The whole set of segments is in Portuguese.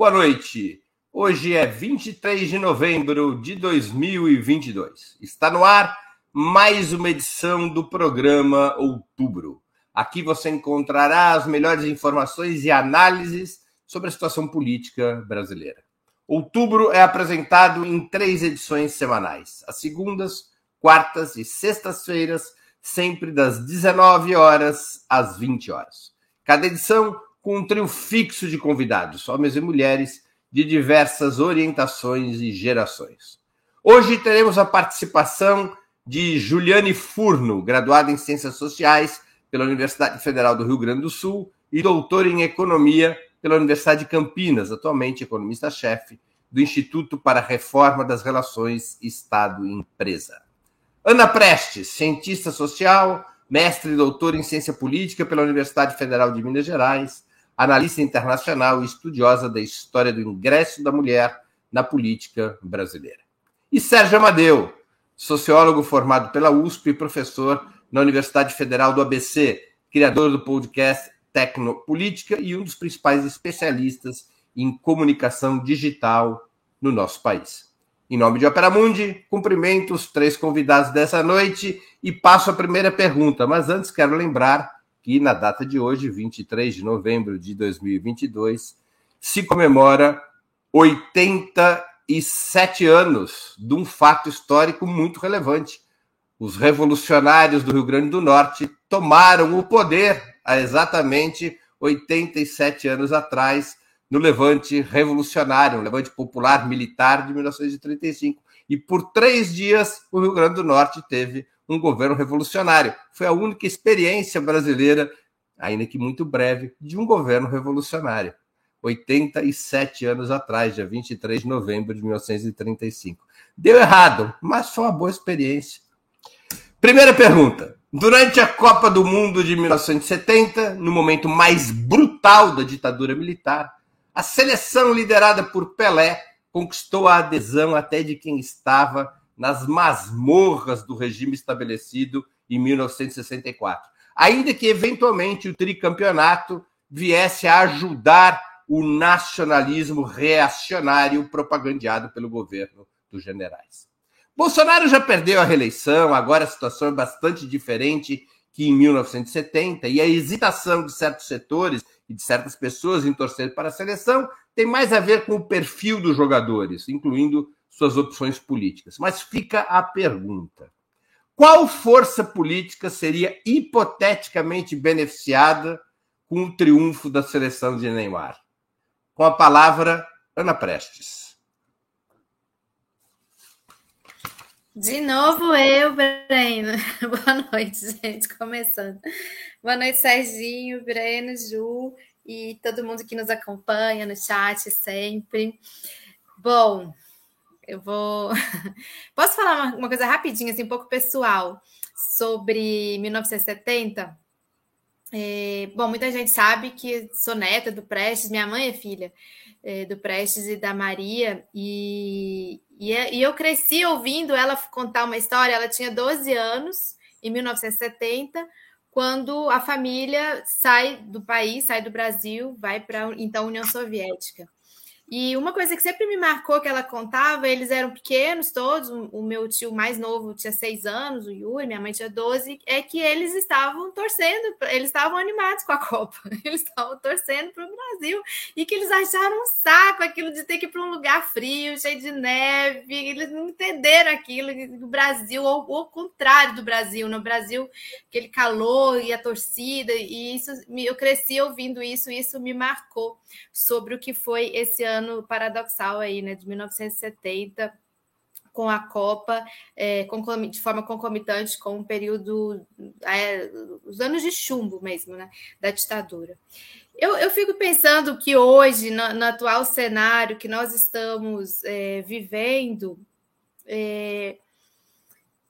Boa noite. Hoje é 23 de novembro de 2022. Está no ar mais uma edição do programa Outubro. Aqui você encontrará as melhores informações e análises sobre a situação política brasileira. Outubro é apresentado em três edições semanais: às segundas, quartas e sextas-feiras, sempre das 19 horas às 20 horas. Cada edição com um trio fixo de convidados, homens e mulheres de diversas orientações e gerações. Hoje teremos a participação de Juliane Furno, graduada em Ciências Sociais pela Universidade Federal do Rio Grande do Sul e doutora em Economia pela Universidade de Campinas, atualmente economista-chefe do Instituto para a Reforma das Relações Estado-Empresa. Ana Prestes, cientista social, mestre e doutora em ciência política pela Universidade Federal de Minas Gerais, analista internacional e estudiosa da história do ingresso da mulher na política brasileira. E Sérgio Amadeu, sociólogo formado pela USP e professor na Universidade Federal do ABC, criador do podcast Tecnopolítica e um dos principais especialistas em comunicação digital no nosso país. Em nome de Opera Mundi, cumprimento os três convidados dessa noite e passo a primeira pergunta, mas antes quero lembrar que na data de hoje, 23 de novembro de 2022, se comemora 87 anos de um fato histórico muito relevante. Os revolucionários do Rio Grande do Norte tomaram o poder há exatamente 87 anos atrás, no levante revolucionário, um levante popular militar de 1935. E por três dias o Rio Grande do Norte teve um governo revolucionário. Foi a única experiência brasileira, ainda que muito breve, de um governo revolucionário. 87 anos atrás, dia 23 de novembro de 1935. Deu errado, mas foi uma boa experiência. Primeira pergunta. Durante a Copa do Mundo de 1970, no momento mais brutal da ditadura militar, a seleção liderada por Pelé conquistou a adesão até de quem estava nas masmorras do regime estabelecido em 1964. Ainda que eventualmente o tricampeonato viesse a ajudar o nacionalismo reacionário propagandeado pelo governo dos generais. Bolsonaro já perdeu a reeleição, agora a situação é bastante diferente que em 1970, e a hesitação de certos setores e de certas pessoas em torcer para a seleção tem mais a ver com o perfil dos jogadores, incluindo suas opções políticas. Mas fica a pergunta: qual força política seria hipoteticamente beneficiada com o triunfo da seleção de Neymar? Com a palavra, Ana Prestes. De novo eu, Breno. Boa noite, gente. Começando. Boa noite, Serginho, Breno, Ju e todo mundo que nos acompanha no chat sempre. Bom, eu vou. Posso falar uma, uma coisa rapidinha, assim, um pouco pessoal, sobre 1970? É, bom, muita gente sabe que sou neta do Prestes, minha mãe é filha é, do Prestes e da Maria, e, e, é, e, eu cresci ouvindo ela contar uma história. Ela tinha 12 anos, em 1970, quando a família sai do país, sai do Brasil, vai para então União Soviética. E uma coisa que sempre me marcou que ela contava, eles eram pequenos todos, o meu tio mais novo tinha seis anos, o Yuri, minha mãe tinha 12, é que eles estavam torcendo, eles estavam animados com a Copa, eles estavam torcendo para o Brasil, e que eles acharam um saco aquilo de ter que ir para um lugar frio, cheio de neve, eles não entenderam aquilo, o Brasil, ou o contrário do Brasil, no Brasil, aquele calor e a torcida, e isso, eu cresci ouvindo isso, e isso me marcou sobre o que foi esse ano ano paradoxal aí, né, de 1970, com a Copa, é, de forma concomitante com o período, é, os anos de chumbo mesmo, né, da ditadura. Eu, eu fico pensando que hoje, no, no atual cenário que nós estamos é, vivendo, é,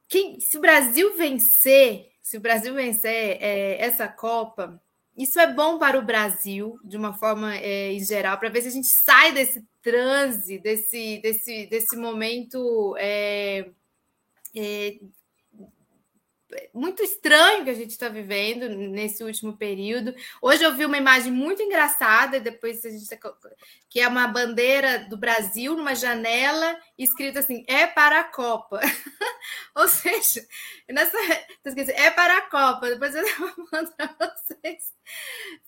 quem, se o Brasil vencer, se o Brasil vencer é, essa Copa, isso é bom para o Brasil, de uma forma é, em geral, para ver se a gente sai desse transe, desse, desse, desse momento é, é, muito estranho que a gente está vivendo nesse último período. Hoje eu vi uma imagem muito engraçada, depois a gente tá que é uma bandeira do Brasil numa janela escrita assim: é para a Copa. Ou seja, nessa é para a Copa. Depois eu mando para vocês.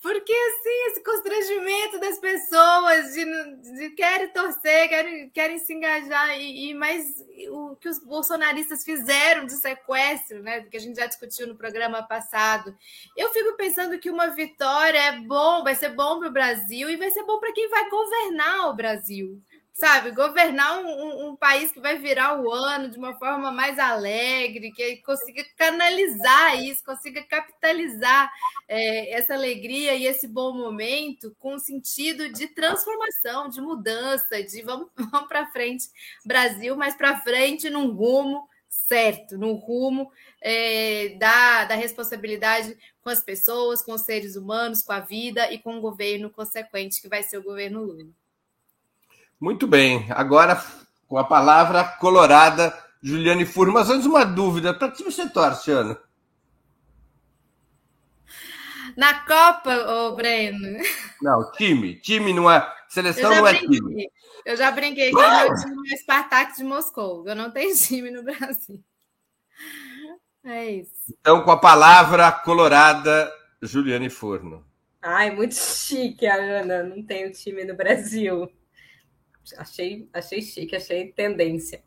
Porque assim, esse constrangimento das pessoas de, de querem torcer, querem, querem se engajar, e, e mas o que os bolsonaristas fizeram de sequestro, né? Que a gente já discutiu no programa passado. Eu fico pensando que uma vitória é bom, vai ser bom para o Brasil e vai ser bom para quem vai governar o Brasil sabe, governar um, um, país que vai virar o ano de uma forma mais alegre, que consiga canalizar isso, consiga capitalizar é, essa alegria e esse bom momento com sentido de transformação, de mudança, de vamos, vamos para frente, Brasil, mas para frente num rumo certo, num rumo é, da, da responsabilidade com as pessoas, com os seres humanos, com a vida e com o governo consequente, que vai ser o governo Lula. Muito bem. Agora, com a palavra colorada, Juliane Furno. Mas antes, uma dúvida. Para que você torce, Ana? Na Copa, ô Breno? Não, time. Time não é. Seleção não é time. Eu já brinquei que ah! meu time é Spartak de Moscou. Eu não tenho time no Brasil. É isso. Então, com a palavra colorada, Juliane Furno. Ai, muito chique Ana. Não tenho time no Brasil achei, achei chique, achei tendência.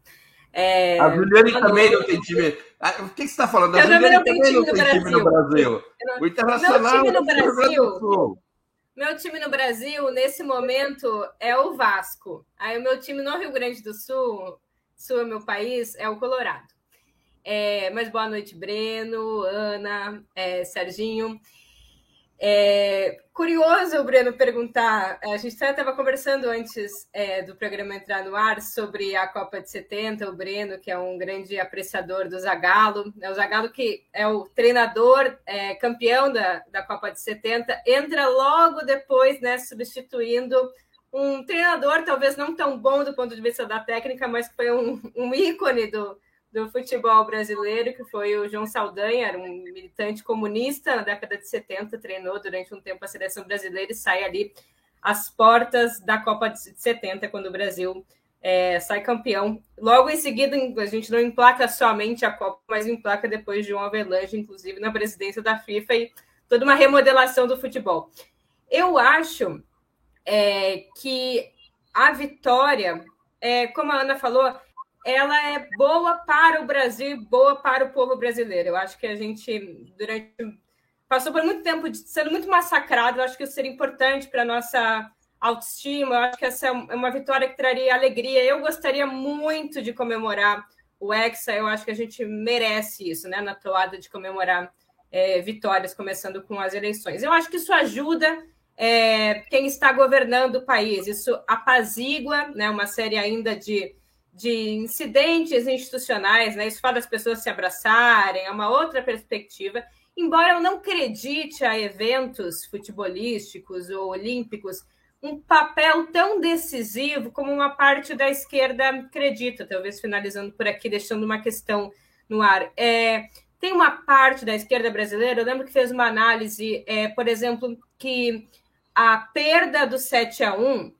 É, a Juliane também não tem time. Ah, o que você está falando? A Juliane não também não tem time no Brasil. o Internacional meu time no Brasil. Meu time no Brasil, nesse momento, é o Vasco. Aí o meu time no Rio Grande do Sul, Sul é meu país, é o Colorado. É, mas boa noite, Breno, Ana, é, Serginho. É curioso Breno perguntar. A gente estava conversando antes é, do programa entrar no ar sobre a Copa de 70. O Breno, que é um grande apreciador do Zagallo, é o Zagallo que é o treinador é, campeão da, da Copa de 70, entra logo depois, né, substituindo um treinador talvez não tão bom do ponto de vista da técnica, mas que foi um, um ícone do, do futebol brasileiro, que foi o João Saldanha, era um militante comunista na década de 70, treinou durante um tempo a seleção brasileira e sai ali às portas da Copa de 70, quando o Brasil é, sai campeão. Logo em seguida, a gente não emplaca somente a Copa, mas emplaca depois de um avalanche, inclusive na presidência da FIFA e toda uma remodelação do futebol. Eu acho é, que a vitória, é, como a Ana falou, ela é boa para o Brasil, boa para o povo brasileiro. Eu acho que a gente, durante. passou por muito tempo sendo muito massacrado. Eu acho que isso seria importante para a nossa autoestima. Eu acho que essa é uma vitória que traria alegria. Eu gostaria muito de comemorar o Hexa. Eu acho que a gente merece isso, né? Na toada de comemorar é, vitórias, começando com as eleições. Eu acho que isso ajuda. É, quem está governando o país, isso apazigua, né? Uma série ainda de de incidentes institucionais, né? Isso fala das pessoas se abraçarem, é uma outra perspectiva. Embora eu não acredite a eventos futebolísticos ou olímpicos um papel tão decisivo como uma parte da esquerda acredita, talvez finalizando por aqui, deixando uma questão no ar. É, tem uma parte da esquerda brasileira, eu lembro que fez uma análise, é, por exemplo, que a perda do 7 a 1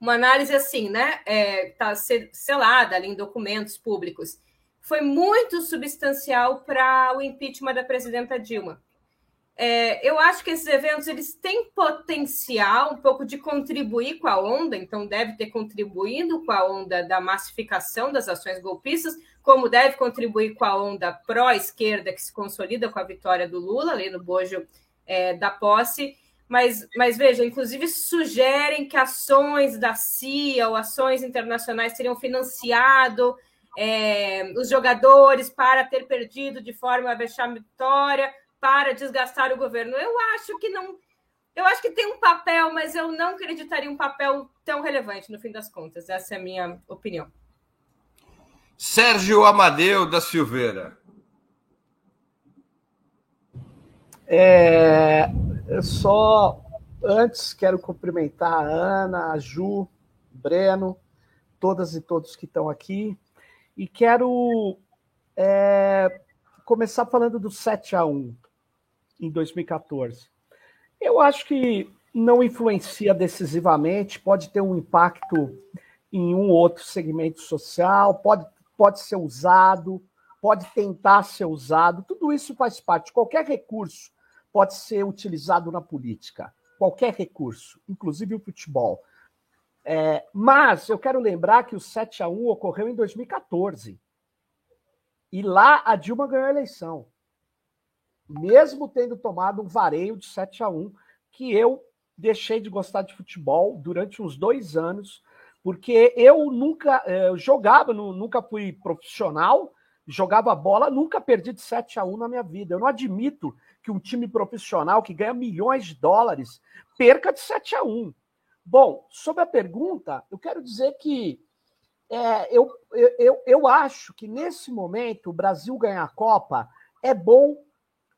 uma análise assim, né? Está é, selada ali em documentos públicos. Foi muito substancial para o impeachment da presidenta Dilma. É, eu acho que esses eventos eles têm potencial um pouco de contribuir com a onda, então deve ter contribuído com a onda da massificação das ações golpistas, como deve contribuir com a onda pró-esquerda que se consolida com a vitória do Lula ali no bojo é, da posse mas, mas veja, inclusive sugerem que ações da CIA ou ações internacionais teriam financiado é, os jogadores para ter perdido de forma vexatória, para desgastar o governo. Eu acho que não. Eu acho que tem um papel, mas eu não acreditaria um papel tão relevante no fim das contas. Essa é a minha opinião. Sérgio Amadeu da Silveira. É, só antes quero cumprimentar a Ana, a Ju, Breno, todas e todos que estão aqui. E quero é, começar falando do 7 a 1 em 2014. Eu acho que não influencia decisivamente, pode ter um impacto em um ou outro segmento social, pode, pode ser usado, pode tentar ser usado, tudo isso faz parte. Qualquer recurso pode ser utilizado na política, qualquer recurso, inclusive o futebol. É, mas eu quero lembrar que o 7 a 1 ocorreu em 2014. E lá a Dilma ganhou a eleição. Mesmo tendo tomado um vareio de 7 a 1 que eu deixei de gostar de futebol durante uns dois anos, porque eu nunca é, eu jogava, nunca fui profissional, jogava bola, nunca perdi de 7 a 1 na minha vida. Eu não admito que um time profissional que ganha milhões de dólares perca de 7 a 1. Bom, sobre a pergunta, eu quero dizer que é, eu, eu, eu acho que nesse momento o Brasil ganhar a Copa é bom,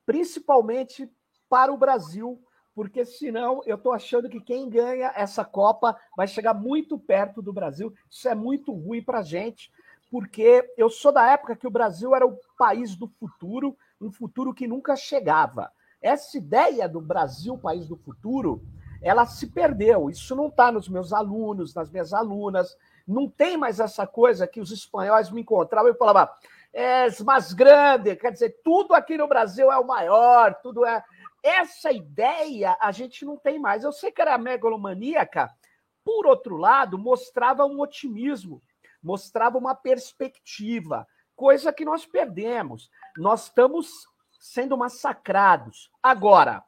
principalmente para o Brasil, porque senão eu estou achando que quem ganha essa Copa vai chegar muito perto do Brasil. Isso é muito ruim para a gente, porque eu sou da época que o Brasil era o país do futuro, um futuro que nunca chegava. Essa ideia do Brasil, país do futuro, ela se perdeu. Isso não está nos meus alunos, nas minhas alunas. Não tem mais essa coisa que os espanhóis me encontravam e falavam, é mais grande, quer dizer, tudo aqui no Brasil é o maior, tudo é. Essa ideia a gente não tem mais. Eu sei que era megalomaníaca, por outro lado, mostrava um otimismo, mostrava uma perspectiva, coisa que nós perdemos. Nós estamos sendo massacrados. Agora,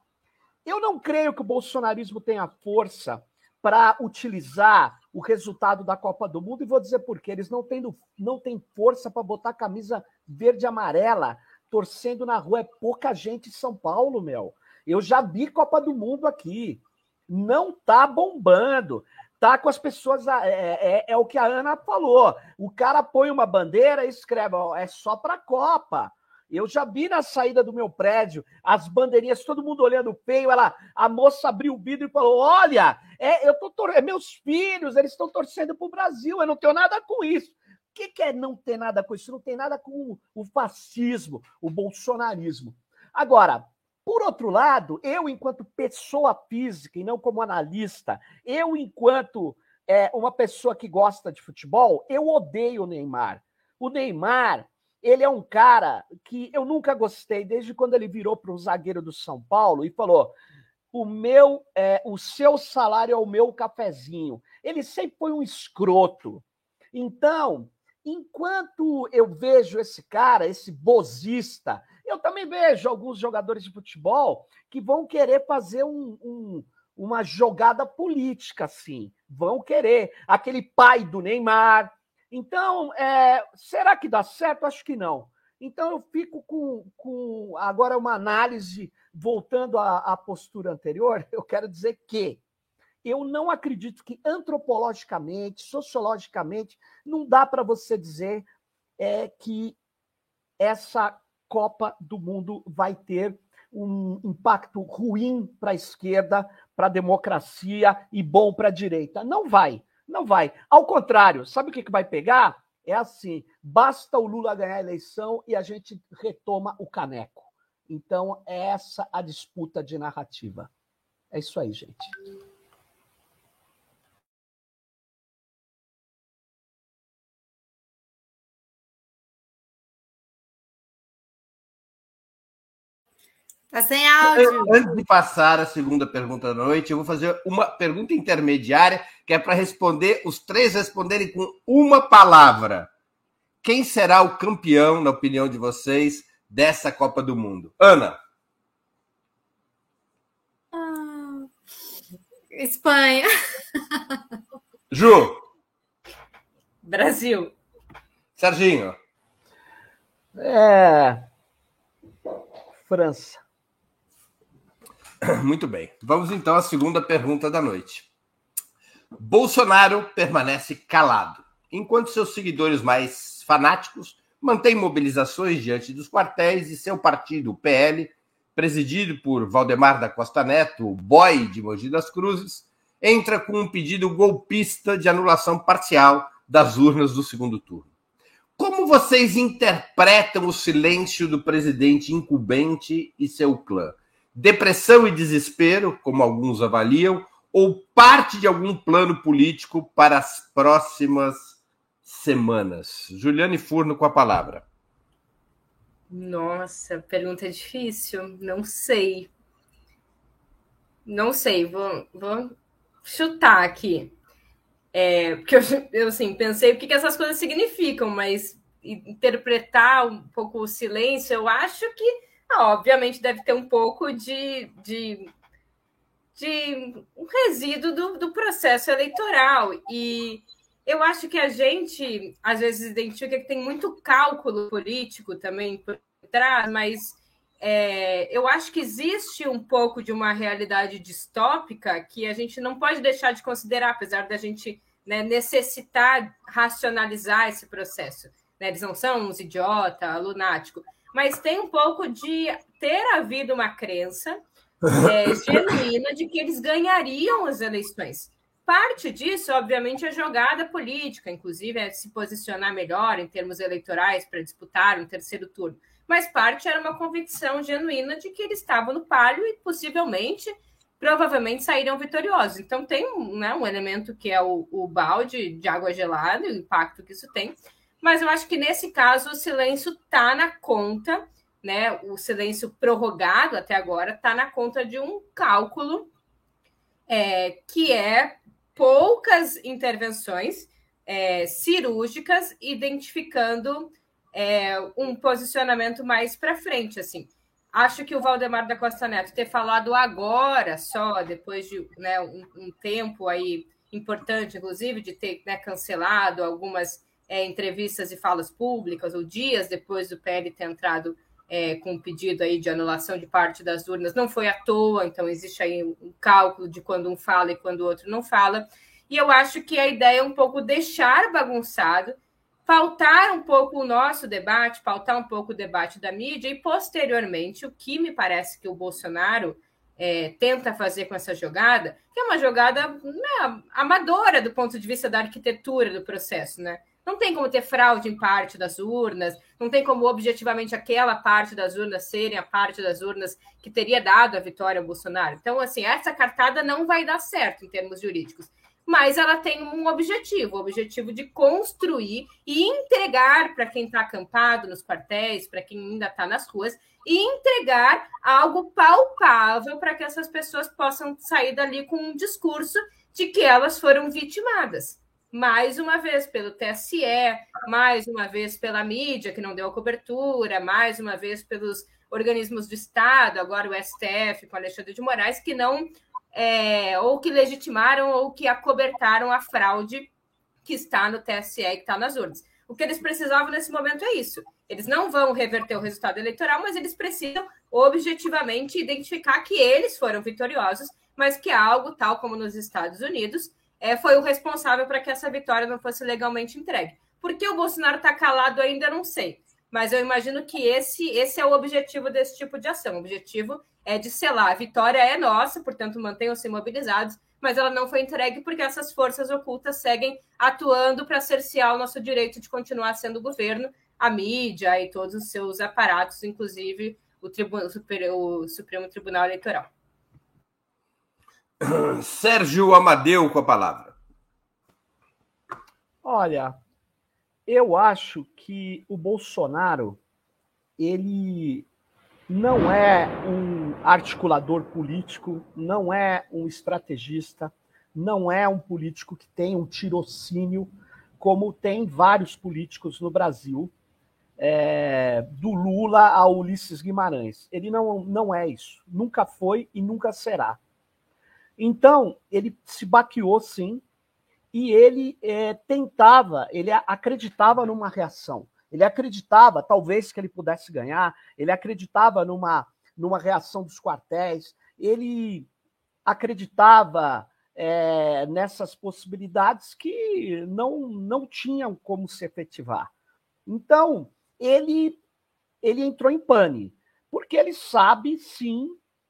eu não creio que o bolsonarismo tenha força para utilizar o resultado da Copa do Mundo e vou dizer por quê. Eles não têm, não têm força para botar camisa verde e amarela torcendo na rua. É pouca gente em São Paulo, meu. Eu já vi Copa do Mundo aqui. Não tá bombando. Tá com as pessoas. É, é, é o que a Ana falou. O cara põe uma bandeira e escreve: ó, é só para Copa. Eu já vi na saída do meu prédio as bandeirinhas, todo mundo olhando feio. Ela, a moça abriu o vidro e falou: Olha, é, eu tô é meus filhos, eles estão torcendo para o Brasil, eu não tenho nada com isso. O que, que é não ter nada com isso? Não tem nada com o fascismo, o bolsonarismo. Agora, por outro lado, eu, enquanto pessoa física e não como analista, eu, enquanto é, uma pessoa que gosta de futebol, eu odeio o Neymar. O Neymar, ele é um cara que eu nunca gostei, desde quando ele virou para o zagueiro do São Paulo e falou: o meu, é, o seu salário é o meu cafezinho. Ele sempre foi um escroto. Então, enquanto eu vejo esse cara, esse bozista, eu também vejo alguns jogadores de futebol que vão querer fazer um, um, uma jogada política, assim. Vão querer. Aquele pai do Neymar. Então, é, será que dá certo? Acho que não. Então, eu fico com, com agora uma análise, voltando à, à postura anterior, eu quero dizer que eu não acredito que antropologicamente, sociologicamente, não dá para você dizer é, que essa Copa do Mundo vai ter um impacto ruim para a esquerda, para a democracia e bom para a direita. Não vai, não vai. Ao contrário, sabe o que, que vai pegar? É assim: basta o Lula ganhar a eleição e a gente retoma o caneco. Então, é essa a disputa de narrativa. É isso aí, gente. Tá sem áudio. Antes de passar a segunda pergunta da noite, eu vou fazer uma pergunta intermediária, que é para responder, os três responderem com uma palavra. Quem será o campeão, na opinião de vocês, dessa Copa do Mundo? Ana. Ah, Espanha. Ju. Brasil. Serginho. É. França. Muito bem. Vamos então à segunda pergunta da noite. Bolsonaro permanece calado, enquanto seus seguidores mais fanáticos mantêm mobilizações diante dos quartéis e seu partido, o PL, presidido por Valdemar da Costa Neto, o boy de Mogi das Cruzes, entra com um pedido golpista de anulação parcial das urnas do segundo turno. Como vocês interpretam o silêncio do presidente incumbente e seu clã? Depressão e desespero, como alguns avaliam, ou parte de algum plano político para as próximas semanas? Juliane Furno com a palavra. Nossa, pergunta difícil. Não sei. Não sei, vou, vou chutar aqui. É, porque eu, eu assim, pensei o que, que essas coisas significam, mas interpretar um pouco o silêncio, eu acho que, ah, obviamente, deve ter um pouco de, de, de um resíduo do, do processo eleitoral. E eu acho que a gente, às vezes, identifica que tem muito cálculo político também por trás, mas é, eu acho que existe um pouco de uma realidade distópica que a gente não pode deixar de considerar, apesar da gente né, necessitar racionalizar esse processo. Né? Eles não são uns idiota, lunático, mas tem um pouco de ter havido uma crença é, genuína de que eles ganhariam as eleições. Parte disso, obviamente, é jogada política, inclusive é se posicionar melhor em termos eleitorais para disputar um terceiro turno. Mas parte era uma convicção genuína de que eles estavam no palio e possivelmente provavelmente saíram vitoriosos. Então, tem né, um elemento que é o, o balde de água gelada, o impacto que isso tem. Mas eu acho que nesse caso o silêncio está na conta, né? O silêncio prorrogado até agora está na conta de um cálculo é, que é poucas intervenções é, cirúrgicas identificando é, um posicionamento mais para frente, assim. Acho que o Valdemar da Costa Neto ter falado agora, só depois de né, um, um, tempo aí importante, inclusive, de ter né, cancelado algumas é, entrevistas e falas públicas, ou dias depois do PL ter entrado é, com um pedido aí de anulação de parte das urnas, não foi à toa, então existe aí um cálculo de quando um fala e quando o outro não fala. E eu acho que a ideia é um pouco deixar bagunçado pautar um pouco o nosso debate, pautar um pouco o debate da mídia e, posteriormente, o que me parece que o Bolsonaro é, tenta fazer com essa jogada, que é uma jogada né, amadora do ponto de vista da arquitetura do processo, né? Não tem como ter fraude em parte das urnas, não tem como objetivamente aquela parte das urnas serem a parte das urnas que teria dado a vitória ao Bolsonaro. Então, assim, essa cartada não vai dar certo em termos jurídicos mas ela tem um objetivo, o objetivo de construir e entregar para quem está acampado nos quartéis, para quem ainda está nas ruas, e entregar algo palpável para que essas pessoas possam sair dali com um discurso de que elas foram vitimadas. Mais uma vez pelo TSE, mais uma vez pela mídia que não deu a cobertura, mais uma vez pelos organismos do Estado, agora o STF com Alexandre de Moraes, que não é, ou que legitimaram ou que acobertaram a fraude que está no TSE e que está nas urnas. O que eles precisavam nesse momento é isso. Eles não vão reverter o resultado eleitoral, mas eles precisam objetivamente identificar que eles foram vitoriosos, mas que algo, tal como nos Estados Unidos, é, foi o responsável para que essa vitória não fosse legalmente entregue. Por que o Bolsonaro está calado ainda, não sei. Mas eu imagino que esse, esse é o objetivo desse tipo de ação. O objetivo é de selar. A vitória é nossa, portanto, mantenham-se mobilizados, mas ela não foi entregue porque essas forças ocultas seguem atuando para cercear o nosso direito de continuar sendo governo, a mídia e todos os seus aparatos, inclusive o, Tribunal, o Supremo Tribunal Eleitoral. Sérgio Amadeu com a palavra. Olha, eu acho que o Bolsonaro ele não é um articulador político, não é um estrategista, não é um político que tem um tirocínio, como tem vários políticos no Brasil, é, do Lula ao Ulisses Guimarães. Ele não, não é isso, nunca foi e nunca será. Então, ele se baqueou sim, e ele é, tentava, ele acreditava numa reação. Ele acreditava, talvez, que ele pudesse ganhar, ele acreditava numa, numa reação dos quartéis, ele acreditava é, nessas possibilidades que não, não tinham como se efetivar. Então, ele, ele entrou em pane, porque ele sabe, sim,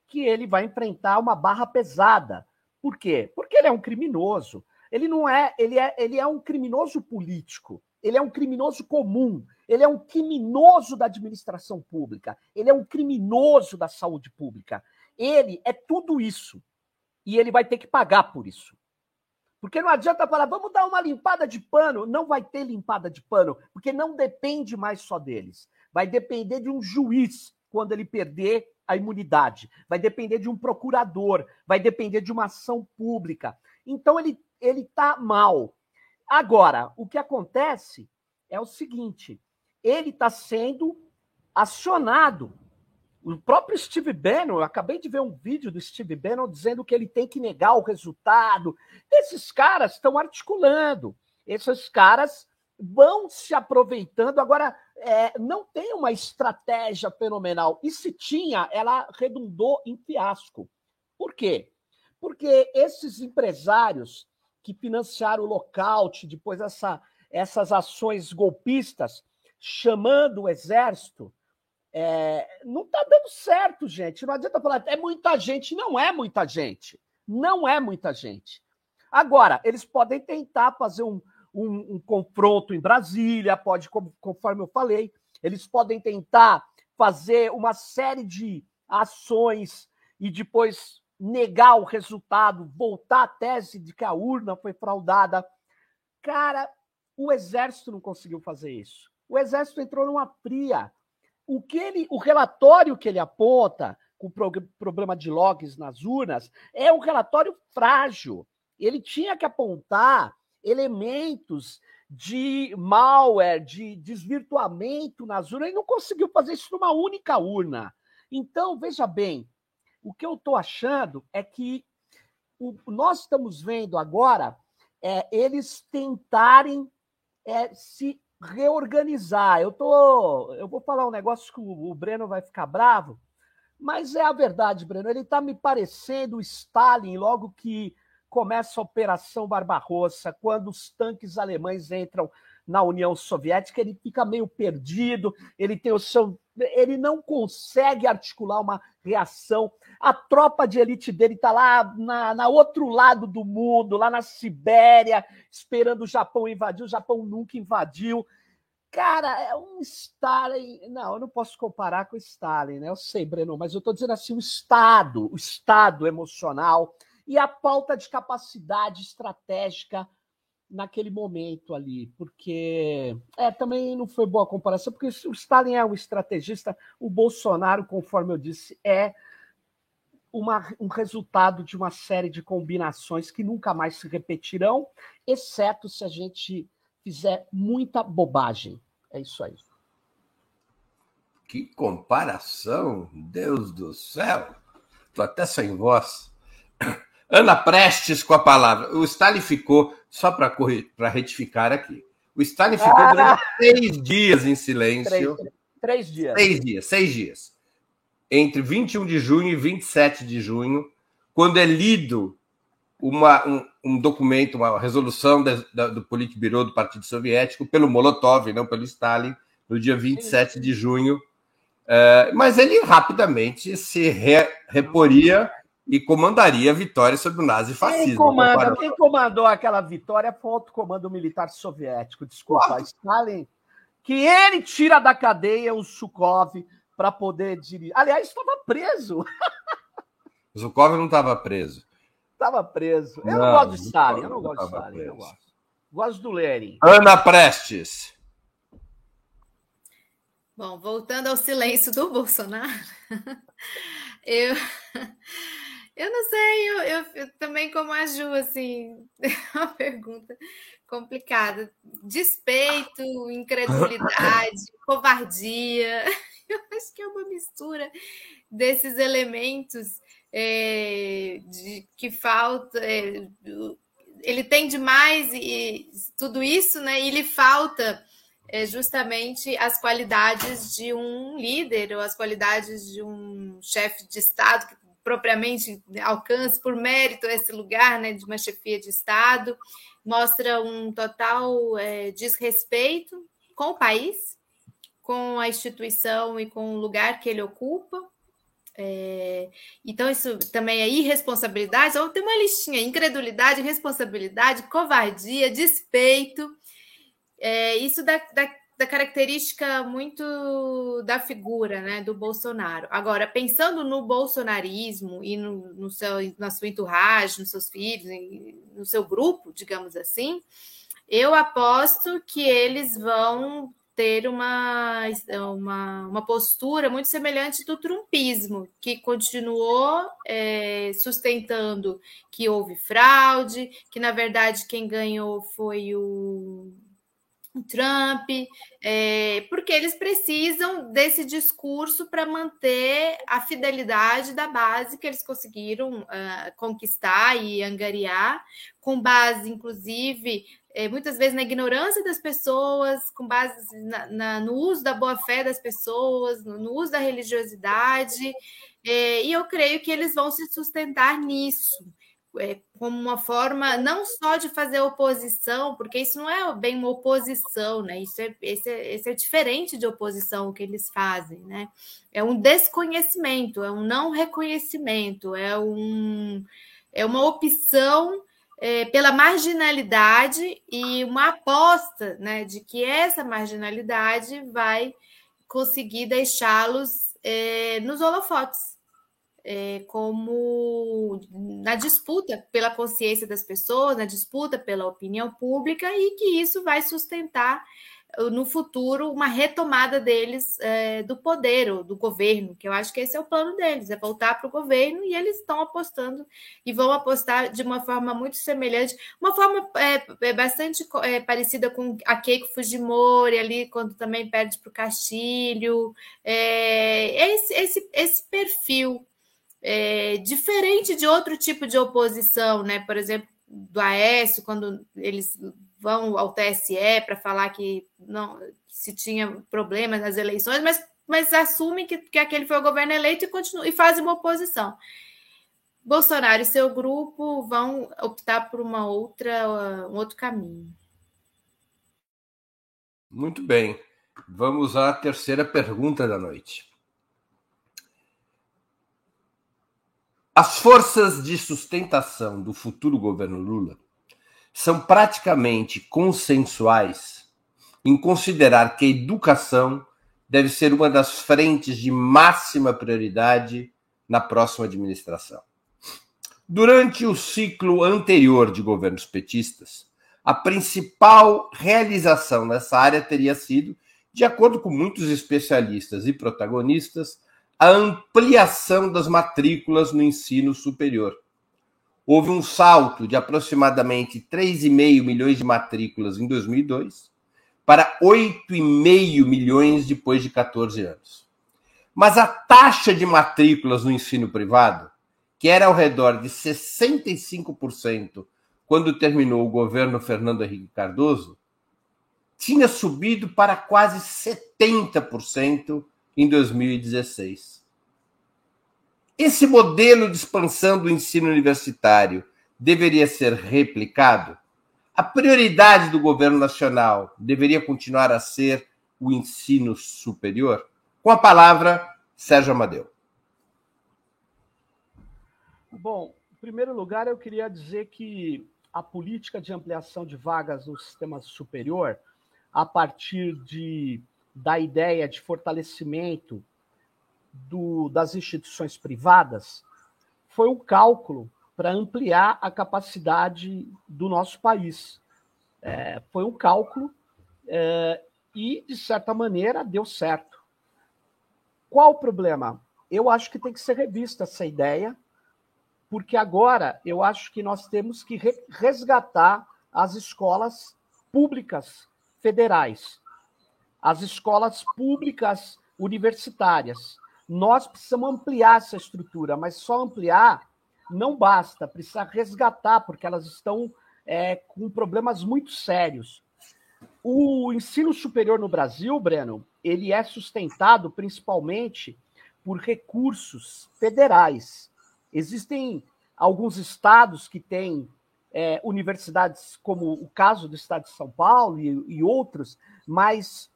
que ele vai enfrentar uma barra pesada. Por quê? Porque ele é um criminoso. Ele não é, ele é, ele é um criminoso político Ele é um criminoso comum. Ele é um criminoso da administração pública. Ele é um criminoso da saúde pública. Ele é tudo isso. E ele vai ter que pagar por isso. Porque não adianta falar, vamos dar uma limpada de pano. Não vai ter limpada de pano, porque não depende mais só deles. Vai depender de um juiz quando ele perder a imunidade. Vai depender de um procurador, vai depender de uma ação pública. Então ele ele está mal. Agora, o que acontece é o seguinte: ele está sendo acionado. O próprio Steve Bannon, eu acabei de ver um vídeo do Steve Bannon dizendo que ele tem que negar o resultado. Esses caras estão articulando. Esses caras vão se aproveitando. Agora, é, não tem uma estratégia fenomenal. E se tinha, ela redundou em fiasco. Por quê? Porque esses empresários que financiaram o lockout, depois essa, essas ações golpistas, chamando o exército, é, não está dando certo, gente. Não adianta falar, é muita gente. Não é muita gente. Não é muita gente. Agora, eles podem tentar fazer um, um, um confronto em Brasília, pode, conforme eu falei, eles podem tentar fazer uma série de ações e depois negar o resultado, voltar à tese de que a urna foi fraudada. Cara, o exército não conseguiu fazer isso. O exército entrou numa fria. O que ele, o relatório que ele aponta com o problema de logs nas urnas é um relatório frágil. Ele tinha que apontar elementos de malware, de desvirtuamento nas urnas, e não conseguiu fazer isso numa única urna. Então, veja bem, o que eu estou achando é que o, nós estamos vendo agora é, eles tentarem é, se reorganizar. Eu tô, eu vou falar um negócio que o, o Breno vai ficar bravo, mas é a verdade, Breno. Ele está me parecendo o Stalin logo que começa a Operação Barbarossa, quando os tanques alemães entram na União Soviética, ele fica meio perdido, ele tem o seu. Ele não consegue articular uma reação. A tropa de elite dele está lá na, na outro lado do mundo, lá na Sibéria, esperando o Japão invadir. O Japão nunca invadiu. Cara, é um Stalin. Não, eu não posso comparar com o Stalin, né? Eu sei, Breno, mas eu estou dizendo assim: o Estado, o Estado emocional e a falta de capacidade estratégica naquele momento ali, porque é também não foi boa comparação, porque o Stalin é um estrategista, o Bolsonaro, conforme eu disse, é uma, um resultado de uma série de combinações que nunca mais se repetirão, exceto se a gente fizer muita bobagem. É isso aí. Que comparação, Deus do céu! Tô até sem voz. Ana Prestes com a palavra. O Stalin ficou, só para retificar aqui, o Stalin ficou ah! durante seis dias em silêncio. Três, três dias. Seis dias, seis dias. Entre 21 de junho e 27 de junho, quando é lido uma, um, um, documento, uma resolução da, do Politburo do Partido Soviético pelo Molotov, não pelo Stalin, no dia 27 de junho. Uh, mas ele rapidamente se re, reporia e comandaria a vitória sobre o nazifascismo. Quem, comanda, quem comandou aquela vitória foi o outro comando militar soviético, desculpa, Stalin, que ele tira da cadeia o Sukov para poder dirigir. Aliás, estava preso. Zukov não estava preso. Estava preso. Eu não, não gosto de Stalin, eu não gosto de Stalin, eu gosto. Gosto do Lenin. Ana Prestes. Bom, voltando ao silêncio do Bolsonaro, eu eu não sei, eu, eu, eu, também como a Ju, assim, uma pergunta complicada. Despeito, incredulidade, covardia. Eu acho que é uma mistura desses elementos é, de, que falta. É, ele tem demais e tudo isso, né? E lhe falta é, justamente as qualidades de um líder ou as qualidades de um chefe de Estado que propriamente alcance por mérito esse lugar né, de uma chefia de Estado, mostra um total é, desrespeito com o país, com a instituição e com o lugar que ele ocupa. É, então, isso também é irresponsabilidade, ou tem uma listinha: incredulidade, responsabilidade, covardia, despeito. é, isso da, da, da, característica muito da figura né, do Bolsonaro. Agora, pensando no bolsonarismo e no, no seu, na sua entourage, nos seus filhos, no seu grupo, digamos assim, eu aposto que eles vão ter uma, uma, uma postura muito semelhante do trumpismo, que continuou é, sustentando que houve fraude, que na verdade quem ganhou foi o Trump, é, porque eles precisam desse discurso para manter a fidelidade da base que eles conseguiram uh, conquistar e angariar, com base, inclusive, é, muitas vezes na ignorância das pessoas, com base na, na, no uso da boa-fé das pessoas, no, no, uso da religiosidade, é, e eu creio que eles vão se sustentar nisso, é, como uma forma não só de fazer oposição, porque isso não é bem uma oposição, né? Isso é, esse é, esse é diferente de oposição o que eles fazem, né? É um desconhecimento, é um não reconhecimento, é, um, é uma opção é, pela marginalidade e uma aposta né, de que essa marginalidade vai conseguir deixá-los é, nos holofotes, é, como na disputa pela consciência das pessoas, na disputa pela opinião pública, e que isso vai sustentar no futuro uma retomada deles é, do poder do governo, que eu acho que esse é o plano deles, é voltar para o governo e eles estão apostando e vão apostar de uma forma muito semelhante, uma forma é bastante é, parecida com a Keiko Fujimori ali, quando também perde para o Castilho, é, esse, esse, esse perfil é, diferente de outro tipo de oposição, né? Por exemplo, do Aécio, quando eles vão ao TSE para falar que não se tinha problemas nas eleições, mas, mas assumem que, que aquele foi o governo eleito e, continua, e fazem uma oposição. Bolsonaro e seu grupo vão optar por uma outra, um outro caminho. Muito bem. Vamos à terceira pergunta da noite. As forças de sustentação do futuro governo Lula são praticamente consensuais em considerar que a educação deve ser uma das frentes de máxima prioridade na próxima administração. Durante o ciclo anterior de governos petistas, a principal realização nessa área teria sido, de acordo com muitos especialistas e protagonistas, a ampliação das matrículas no ensino superior, houve um salto de aproximadamente 3,5 milhões de matrículas em 2002 para 8,5 milhões depois de 14 anos. Mas a taxa de matrículas no ensino privado, que era ao redor de 65% quando terminou o governo Fernando Henrique Cardoso, tinha subido para quase 70% em 2016. Esse modelo de expansão do ensino universitário deveria ser replicado? A prioridade do governo nacional deveria continuar a ser o ensino superior? Com a palavra, Sérgio Amadeu. Bom, em primeiro lugar, eu queria dizer que a política de ampliação de vagas no sistema superior, a partir de, da ideia de fortalecimento do, das instituições privadas foi um cálculo para ampliar a capacidade do nosso país. É, foi um cálculo é, e, de certa maneira, deu certo. Qual o problema? Eu acho que tem que ser revista essa ideia, porque agora eu acho que nós temos que resgatar as escolas públicas federais, as escolas públicas universitárias. Nós precisamos ampliar essa estrutura, mas só ampliar não basta, precisa resgatar, porque elas estão é, com problemas muito sérios. O ensino superior no Brasil, Breno, ele é sustentado principalmente por recursos federais. Existem alguns estados que têm é, universidades, como o caso do estado de São Paulo e, e outros, mas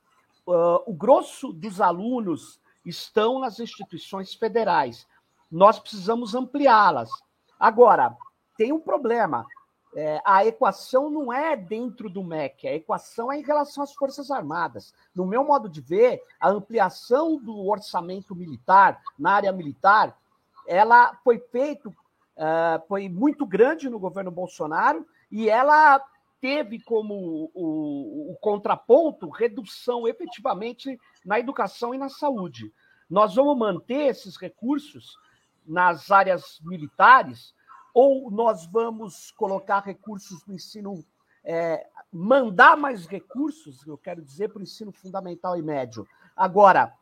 uh, o grosso dos alunos estão nas instituições federais. Nós precisamos ampliá-las. Agora, tem um problema. é, a equação não é dentro do MEC, a equação é em relação às Forças Armadas. No meu modo de ver, a ampliação do orçamento militar na área militar, ela foi feita, uh, foi muito grande no governo Bolsonaro e ela teve como o, o, contraponto redução efetivamente na educação e na saúde. Nós vamos manter esses recursos nas áreas militares ou nós vamos colocar recursos no ensino, é, mandar mais recursos, eu quero dizer, para o ensino fundamental e médio. Agora,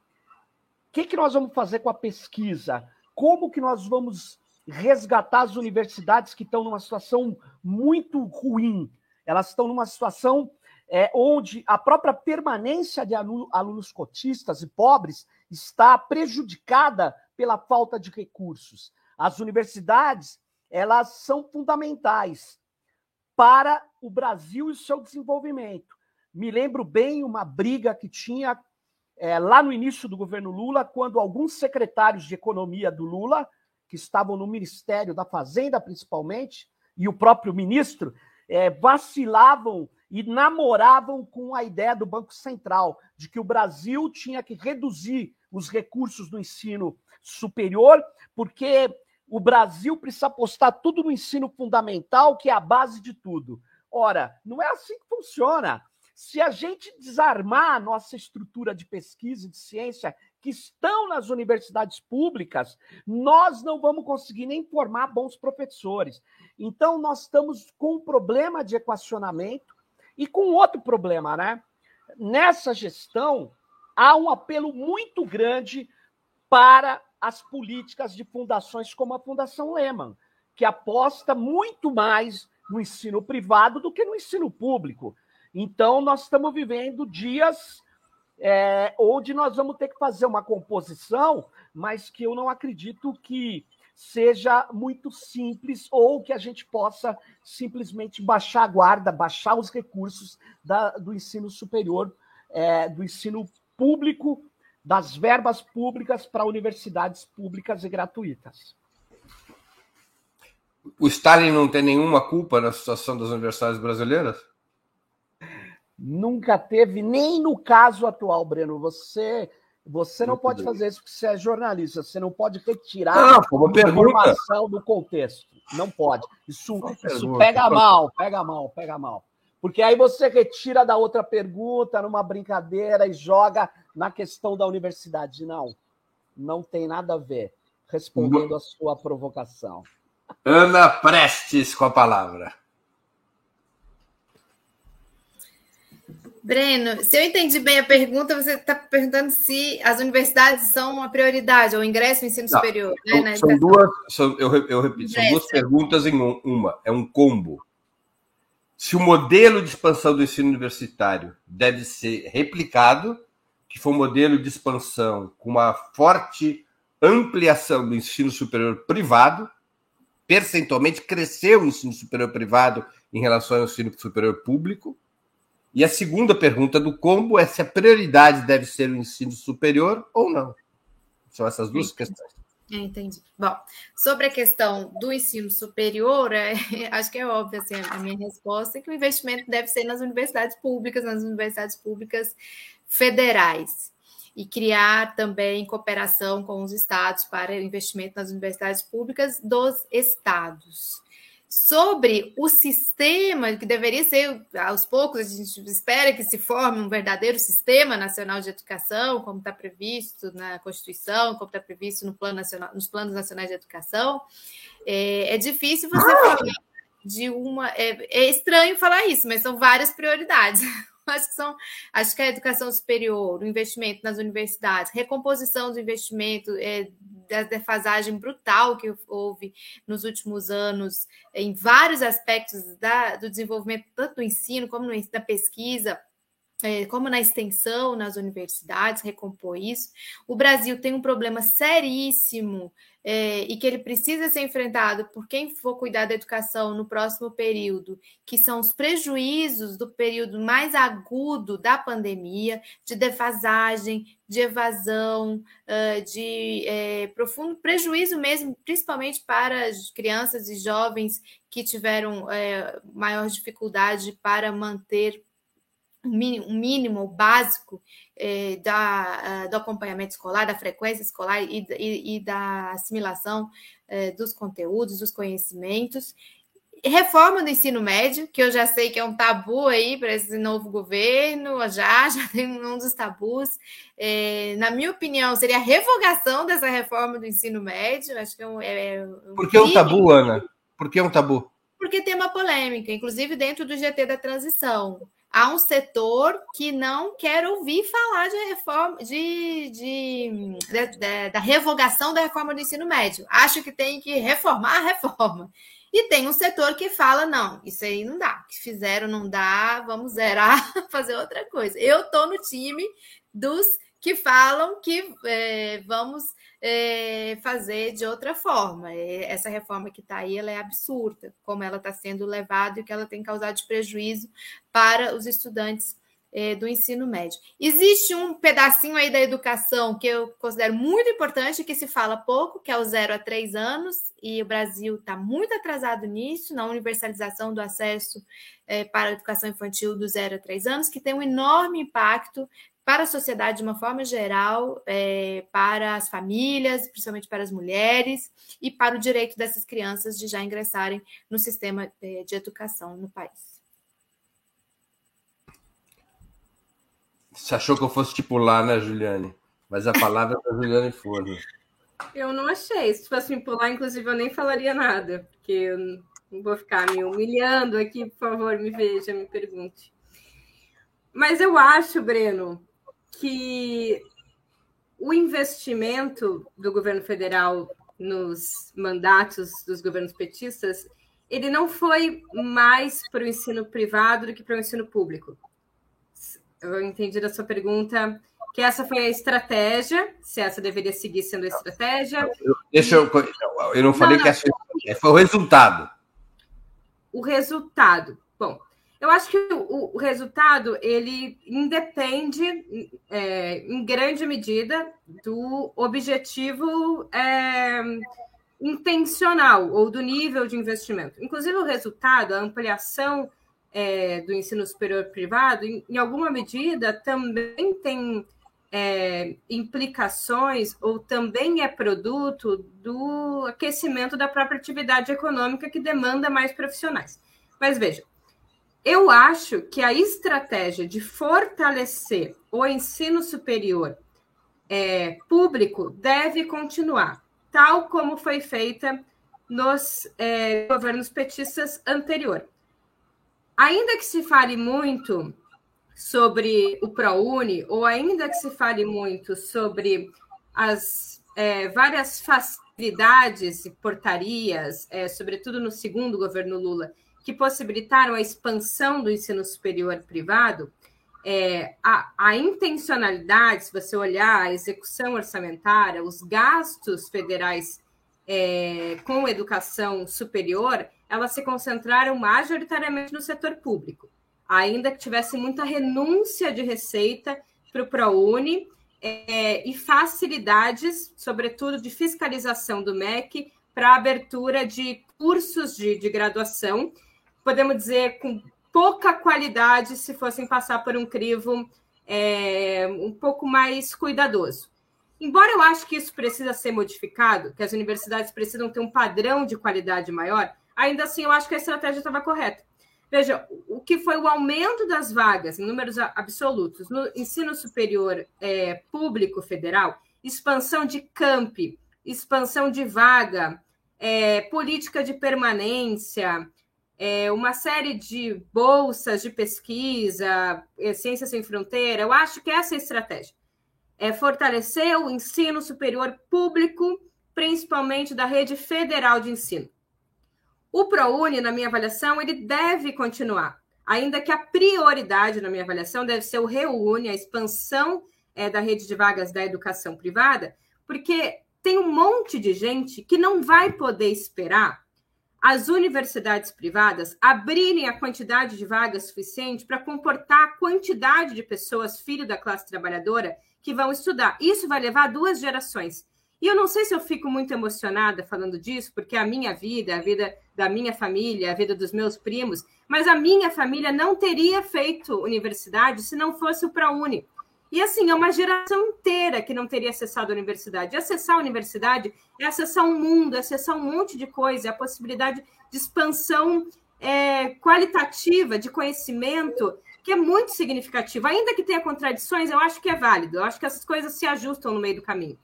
o que, que nós vamos fazer com a pesquisa? Como que nós vamos resgatar as universidades que estão numa situação muito ruim? Elas estão numa situação é, onde a própria permanência de alunos cotistas e pobres está prejudicada pela falta de recursos. As universidades elas são fundamentais para o Brasil e seu desenvolvimento. Me lembro bem uma briga que tinha é, lá no início do governo Lula, quando alguns secretários de economia do Lula, que estavam no Ministério da Fazenda principalmente, e o próprio ministro, é, vacilavam e namoravam com a ideia do Banco Central de que o Brasil tinha que reduzir os recursos do ensino superior, porque o Brasil precisa apostar tudo no ensino fundamental, que é a base de tudo. Ora, não é assim que funciona. Se a gente desarmar a nossa estrutura de pesquisa e de ciência que estão nas universidades públicas, nós não vamos conseguir nem formar bons professores. Então, nós estamos com um problema de equacionamento e com outro problema, né? Nessa gestão, há um apelo muito grande para as políticas de fundações como a Fundação Lehman, que aposta muito mais no ensino privado do que no ensino público. Então, nós estamos vivendo dias é, onde nós vamos ter que fazer uma composição, mas que eu não acredito que seja muito simples ou que a gente possa simplesmente baixar a guarda, baixar os recursos da, do ensino superior, é, do ensino público das verbas públicas para universidades públicas e gratuitas. O Stalin não tem nenhuma culpa na situação das universidades brasileiras? Nunca teve, nem no caso atual, Breno. Você você não pode fazer isso porque você é jornalista. Você não pode retirar não, a informação do contexto. Não pode. Isso, isso pega mal, pega mal, pega mal. Porque aí você retira da outra pergunta numa brincadeira e joga na questão da universidade. Não, não tem nada a ver. Respondendo a sua provocação. Ana Prestes com a palavra. Breno, se eu entendi bem a pergunta, você está perguntando se as universidades são uma prioridade, ou ingresso no ensino Não, superior. Né, são, duas, são, eu, eu repito, são duas perguntas em uma, é um combo. Se o modelo de expansão do ensino universitário deve ser replicado que foi um modelo de expansão com uma forte ampliação do ensino superior privado, percentualmente cresceu o ensino superior privado em relação ao ensino superior público. E a segunda pergunta do combo é se a prioridade deve ser o ensino superior ou não. São essas duas questões. Entendi. Bom, sobre a questão do ensino superior, é, acho que é óbvio assim, a minha resposta é que o investimento deve ser nas universidades públicas, nas universidades públicas federais e criar também cooperação com os estados para investimento nas universidades públicas dos estados. Sobre o sistema, que deveria ser, aos poucos, a gente espera que se forme um verdadeiro sistema nacional de educação, como está previsto na Constituição, como está previsto no plano nacional, nos planos nacionais de educação. É, é difícil você falar de uma. É, é estranho falar isso, mas são várias prioridades acho que são, acho que a educação superior, o investimento nas universidades, recomposição do investimento, é, da defasagem brutal que houve nos últimos anos em vários aspectos da, do desenvolvimento, tanto do ensino como no, da pesquisa, é, como na extensão, nas universidades, recompor isso. O Brasil tem um problema seríssimo é, e que ele precisa ser enfrentado por quem for cuidar da educação no próximo período, que são os prejuízos do período mais agudo da pandemia, de defasagem, de evasão, de é, profundo prejuízo mesmo, principalmente para as crianças e jovens que tiveram é, maior dificuldade para manter um mínimo básico é, da, do acompanhamento escolar, da frequência escolar e, e, e da assimilação é, dos conteúdos, dos conhecimentos. Reforma do ensino médio, que eu já sei que é um tabu aí para esse novo governo, já, já tem um dos tabus. É, na minha opinião, seria a revogação dessa reforma do ensino médio. Acho que é um, é, um Por que é um tabu, Ana? Por que é um tabu? Porque tem uma polêmica, inclusive dentro do GT da transição há um setor que não quer ouvir falar de reforma, de, de, de, de, da revogação da reforma do ensino médio. Acha que tem que reformar a reforma. E tem um setor que fala: não, isso aí não dá. O que fizeram não dá, vamos zerar, fazer outra coisa. Eu estou no time dos que falam que é, vamos é, fazer de outra forma. Essa reforma que está aí ela é absurda, como ela está sendo levada e o que ela tem causado de prejuízo para os estudantes é, do ensino médio. Existe um pedacinho aí da educação que eu considero muito importante, que se fala pouco, que é o zero a três anos, e o Brasil está muito atrasado nisso, na universalização do acesso é, para a educação infantil do zero a três anos, que tem um enorme impacto para a sociedade de uma forma geral, é, para as famílias, principalmente para as mulheres, e para o direito dessas crianças de já ingressarem no sistema é, de educação no país. Você achou que eu fosse estipular, né, Juliane? Mas a palavra é da Juliane Forno. Eu não achei. Se fosse me pular, inclusive, eu nem falaria nada, porque eu não vou ficar me humilhando aqui, por favor, me veja, me pergunte. Mas eu acho, Breno, que o investimento do governo federal nos mandatos dos governos petistas ele não foi mais para o ensino privado do que para o ensino público. Eu entendi da sua pergunta que essa foi a estratégia, se essa deveria seguir sendo a estratégia. Eu, deixa eu, eu não falei não, não. que essa foi o resultado. O resultado. Bom, eu acho que o, o resultado ele independe, é, em grande medida, do objetivo é, intencional ou do nível de investimento. Inclusive, o resultado, a ampliação é, do ensino superior privado, em, em, alguma medida, também tem é, implicações ou também é produto do aquecimento da própria atividade econômica que demanda mais profissionais. Mas veja, eu acho que a estratégia de fortalecer o ensino superior é, público deve continuar, tal como foi feita nos é, governos petistas anterior. Ainda que se fale muito sobre o ProUni, ou ainda que se fale muito sobre as é, várias facilidades e portarias, é, sobretudo no segundo governo Lula, que possibilitaram a expansão do ensino superior privado, é, a, a, intencionalidade, se você olhar a execução orçamentária, os gastos federais é, com educação superior, elas se concentraram majoritariamente no setor público, ainda que tivesse muita renúncia de receita para o ProUni é, e facilidades, sobretudo de fiscalização do MEC, para abertura de cursos de, de graduação podemos dizer, com pouca qualidade se fossem passar por um crivo é, um pouco mais cuidadoso. Embora eu acho que isso precisa ser modificado, que as universidades precisam ter um padrão de qualidade maior, ainda assim eu acho que a estratégia estava correta. Veja, o que foi o aumento das vagas em números absolutos no ensino superior é, público federal, expansão de campi, expansão de vaga, é, política de permanência, é, uma série de bolsas de pesquisa, é, Ciência Sem Fronteira, eu acho que essa é a estratégia. É fortalecer o ensino superior público, principalmente da rede federal de ensino. O ProUni, na minha avaliação, ele deve continuar, ainda que a prioridade, na minha avaliação, deve ser o reúne, a expansão é, da rede de vagas da educação privada, porque tem um monte de gente que não vai poder esperar as universidades privadas abrirem a quantidade de vagas suficiente para comportar a quantidade de pessoas, filho da classe trabalhadora, que vão estudar. Isso vai levar duas gerações. E eu não sei se eu fico muito emocionada falando disso, porque a minha vida, a vida da minha família, a vida dos meus primos, mas a minha família não teria feito universidade se não fosse o ProUni. E assim, é uma geração inteira que não teria acessado a universidade. E acessar a universidade é acessar um mundo, é acessar um monte de coisa, é a possibilidade de expansão é, qualitativa de conhecimento que é muito significativa. Ainda que tenha contradições, eu acho que é válido. Eu acho que essas coisas se ajustam no meio do caminho.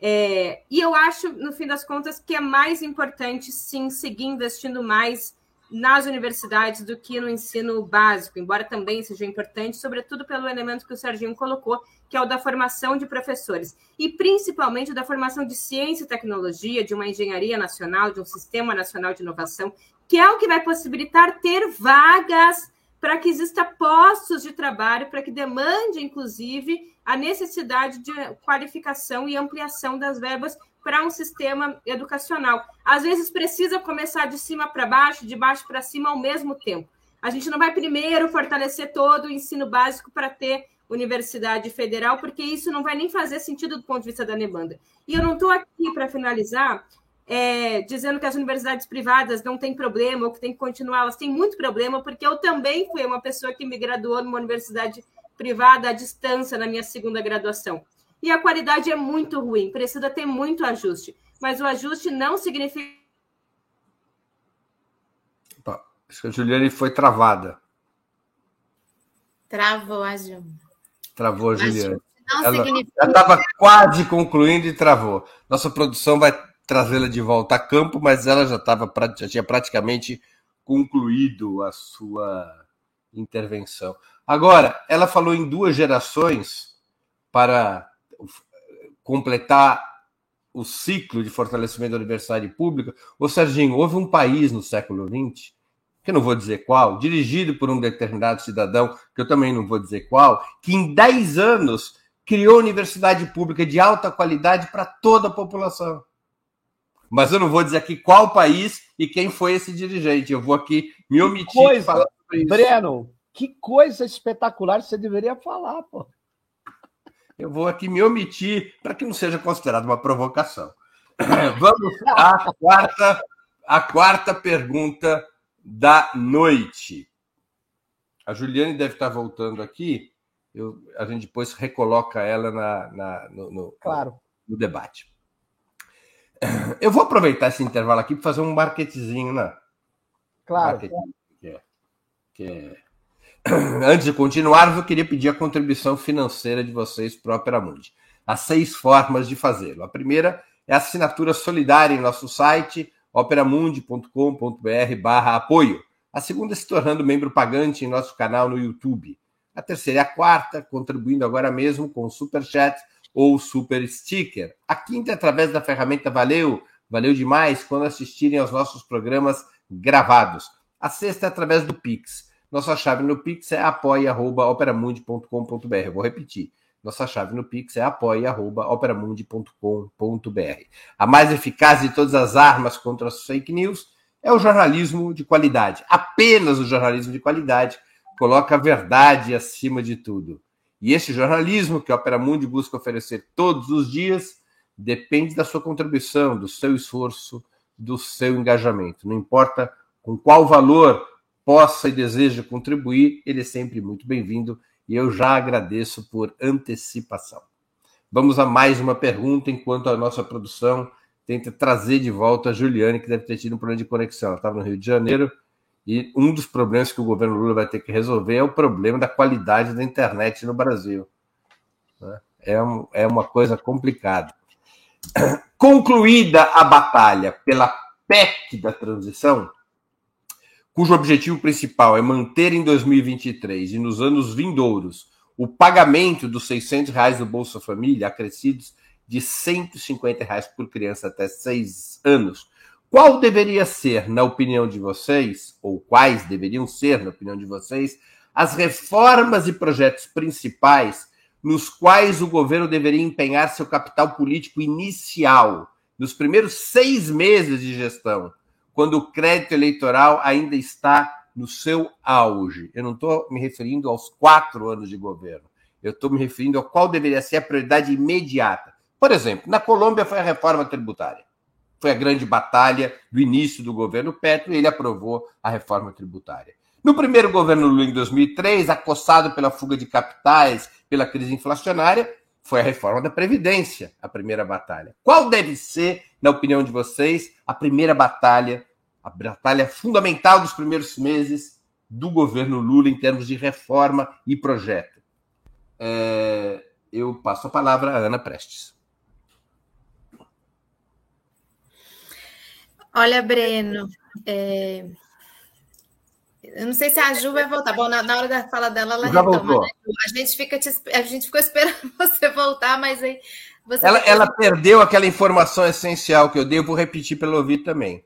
É, e eu acho, no fim das contas, que é mais importante, sim, seguir investindo mais nas universidades do que no ensino básico, embora também seja importante, sobretudo pelo elemento que o Serginho colocou, que é o da formação de professores, e principalmente da formação de ciência e tecnologia, de uma engenharia nacional, de um sistema nacional de inovação, que é o que vai possibilitar ter vagas para que exista postos de trabalho, para que demande, inclusive, a necessidade de qualificação e ampliação das verbas para um sistema educacional. Às vezes precisa começar de cima para baixo, de baixo para cima ao mesmo tempo. A gente não vai primeiro fortalecer todo o ensino básico para ter universidade federal, porque isso não vai nem fazer sentido do ponto de vista da demanda. E eu não estou aqui para finalizar é, dizendo que as universidades privadas não têm problema ou que tem que continuar, elas têm muito problema, porque eu também fui uma pessoa que me graduou numa universidade privada à distância na minha segunda graduação. E a qualidade é muito ruim, precisa ter muito ajuste. Mas o ajuste não significa. acho que a Juliane foi travada. Travou a Ju. Travou a Juliane. Não ela significa... estava quase concluindo e travou. Nossa produção vai trazê-la de volta a campo, mas ela já, tava, já tinha praticamente concluído a sua intervenção. Agora, ela falou em duas gerações para completar o ciclo de fortalecimento da universidade pública. Ô, Serginho, houve um país no século XX, que eu não vou dizer qual, dirigido por um determinado cidadão, que eu também não vou dizer qual, que em 10 anos criou universidade pública de alta qualidade para toda a população. Mas eu não vou dizer aqui qual país e quem foi esse dirigente. Eu vou aqui me omitir coisa, de falar sobre isso. Breno, que coisa espetacular você deveria falar, pô. Eu vou aqui me omitir para que não seja considerado uma provocação. Vamos à quarta, à quarta pergunta da noite. A Juliane deve estar voltando aqui. Eu, a gente depois recoloca ela na, na no, no, claro. no, debate. Eu vou aproveitar esse intervalo aqui para fazer um marketzinho, né? Claro. Que é, que é Antes de continuar, eu queria pedir a contribuição financeira de vocês para o Opera Mundi. Há seis formas de fazê-lo. A primeira é a assinatura solidária em nosso site, operamundi.com.br barra apoio. A segunda é se tornando membro pagante em nosso canal no YouTube. A terceira é a quarta, contribuindo agora mesmo com o Super Chat ou Super Sticker. A quinta é através da ferramenta Valeu, valeu demais quando assistirem aos nossos programas gravados. A sexta é através do Pix. Nossa chave no Pix é apoia.operamundi.com.br. Vou repetir. Nossa chave no Pix é apoia.operamundi.com.br. A mais eficaz de todas as armas contra as fake news é o jornalismo de qualidade. Apenas o jornalismo de qualidade coloca a verdade acima de tudo. E esse jornalismo que a Opera Mundi busca oferecer todos os dias depende da sua contribuição, do seu esforço, do seu engajamento. Não importa com qual valor possa e deseja contribuir, ele é sempre muito bem-vindo e eu já agradeço por antecipação. Vamos a mais uma pergunta, enquanto a nossa produção tenta trazer de volta a Juliane, que deve ter tido um problema de conexão. Ela estava no Rio de Janeiro e um dos problemas que o governo Lula vai ter que resolver é o problema da qualidade da internet no Brasil. Né? É, é uma coisa complicada. Concluída a batalha pela PEC da transição, cujo objetivo principal é manter em 2023 e nos anos vindouros o pagamento dos 600 reais do Bolsa Família, acrescidos de 150 reais por criança até 6 anos, qual deveria ser, na opinião de vocês, ou quais deveriam ser, na opinião de vocês, as reformas e projetos principais nos quais o governo deveria empenhar seu capital político inicial, nos primeiros seis meses de gestão, quando o crédito eleitoral ainda está no seu auge. Eu não estou me referindo aos quatro anos de governo. Eu estou me referindo a qual deveria ser a prioridade imediata. Por exemplo, na Colômbia foi a reforma tributária. Foi a grande batalha do início do governo Petro e ele aprovou a reforma tributária. No primeiro governo Lula, em 2003, acossado pela fuga de capitais, pela crise inflacionária, foi a reforma da Previdência, a primeira batalha. Qual deve ser, na opinião de vocês, a primeira batalha, a batalha fundamental dos primeiros meses do governo Lula em termos de reforma e projeto? É, eu passo a palavra à Ana Prestes. Olha, Breno, é... eu não sei se a Ju vai voltar. Bom, na, na hora da fala dela, ela Já retoma, voltou. Né? A gente, fica te... a gente ficou esperando você voltar, mas aí você. Ela, ela perdeu aquela informação essencial que eu dei, eu vou repetir pelo ouvir também.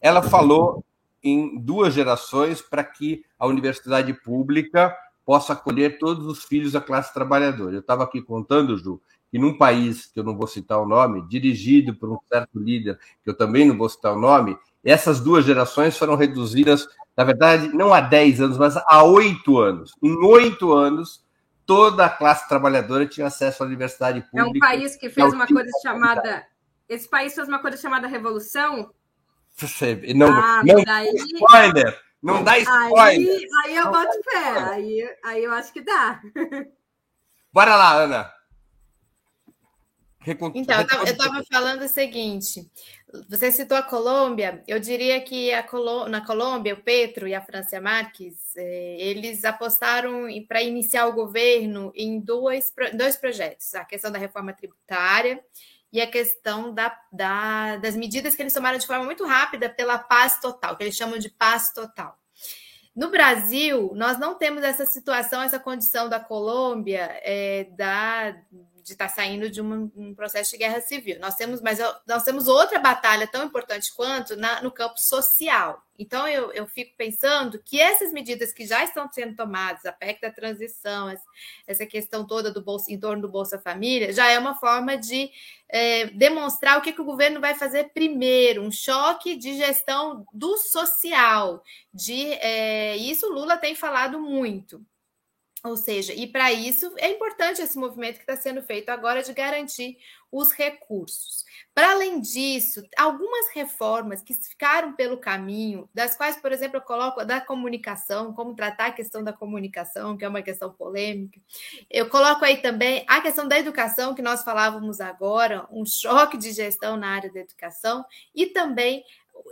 Ela falou em duas gerações para que a universidade pública possa acolher todos os filhos da classe trabalhadora. Eu estava aqui contando, Ju, que num país, que eu não vou citar o nome, dirigido por um certo líder, que eu também não vou citar o nome, essas duas gerações foram reduzidas, na verdade, não há 10 anos, mas há 8 anos. Em 8 anos, toda a classe trabalhadora tinha acesso à universidade pública. É um país que fez uma coisa chamada. Esse país fez uma coisa chamada Revolução? Não, ah, não daí... spoiler! Não dá spoiler! Aí, aí eu boto pé, aí, aí eu acho que dá. Bora lá, Ana. Então, eu estava falando o seguinte: você citou a Colômbia, eu diria que Colô na Colômbia, o Petro e a Francia Marques, eh, eles apostaram para iniciar o governo em dois, dois projetos: a questão da reforma tributária e a questão da, da, das medidas que eles tomaram de forma muito rápida pela paz total, que eles chamam de paz total. No Brasil, nós não temos essa situação, essa condição da Colômbia, é, da, de estar tá saindo de um, um, processo de guerra civil. Nós temos, mas nós temos outra batalha tão importante quanto na, no campo social. Então eu, eu fico pensando que essas medidas que já estão sendo tomadas, a PEC da transição, essa questão toda do bolso, em torno do Bolsa Família, já é uma forma de é, demonstrar o que, que o governo vai fazer primeiro, um choque de gestão do social. De é, isso Lula tem falado muito. Ou seja, e para isso é importante esse movimento que está sendo feito agora de garantir os recursos. Para além disso, algumas reformas que ficaram pelo caminho, das quais, por exemplo, eu coloco a da comunicação, como tratar a questão da comunicação, que é uma questão polêmica. Eu coloco aí também a questão da educação, que nós falávamos agora, um choque de gestão na área da educação, e também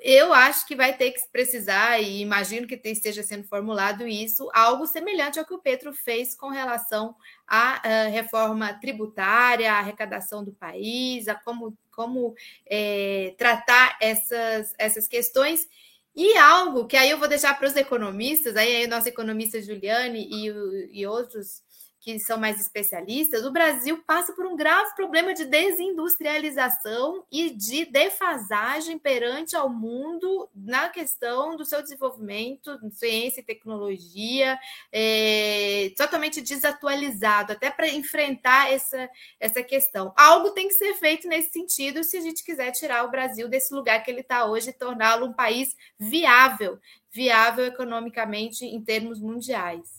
eu acho que vai ter que precisar, e imagino que esteja sendo formulado isso, algo semelhante ao que o Petro fez com relação à uh, reforma tributária, à arrecadação do país, a como, como é, tratar essas, essas questões. E algo que aí eu vou deixar para os economistas, aí, aí o nosso economista Juliane e, e outros que são mais especialistas, o Brasil passa por um grave problema de desindustrialização e de defasagem perante ao mundo na questão do seu desenvolvimento, ciência e tecnologia, é, totalmente desatualizado, até para enfrentar essa, essa questão. Algo tem que ser feito nesse sentido se a gente quiser tirar o Brasil desse lugar que ele está hoje e torná-lo um país viável, viável economicamente em termos mundiais.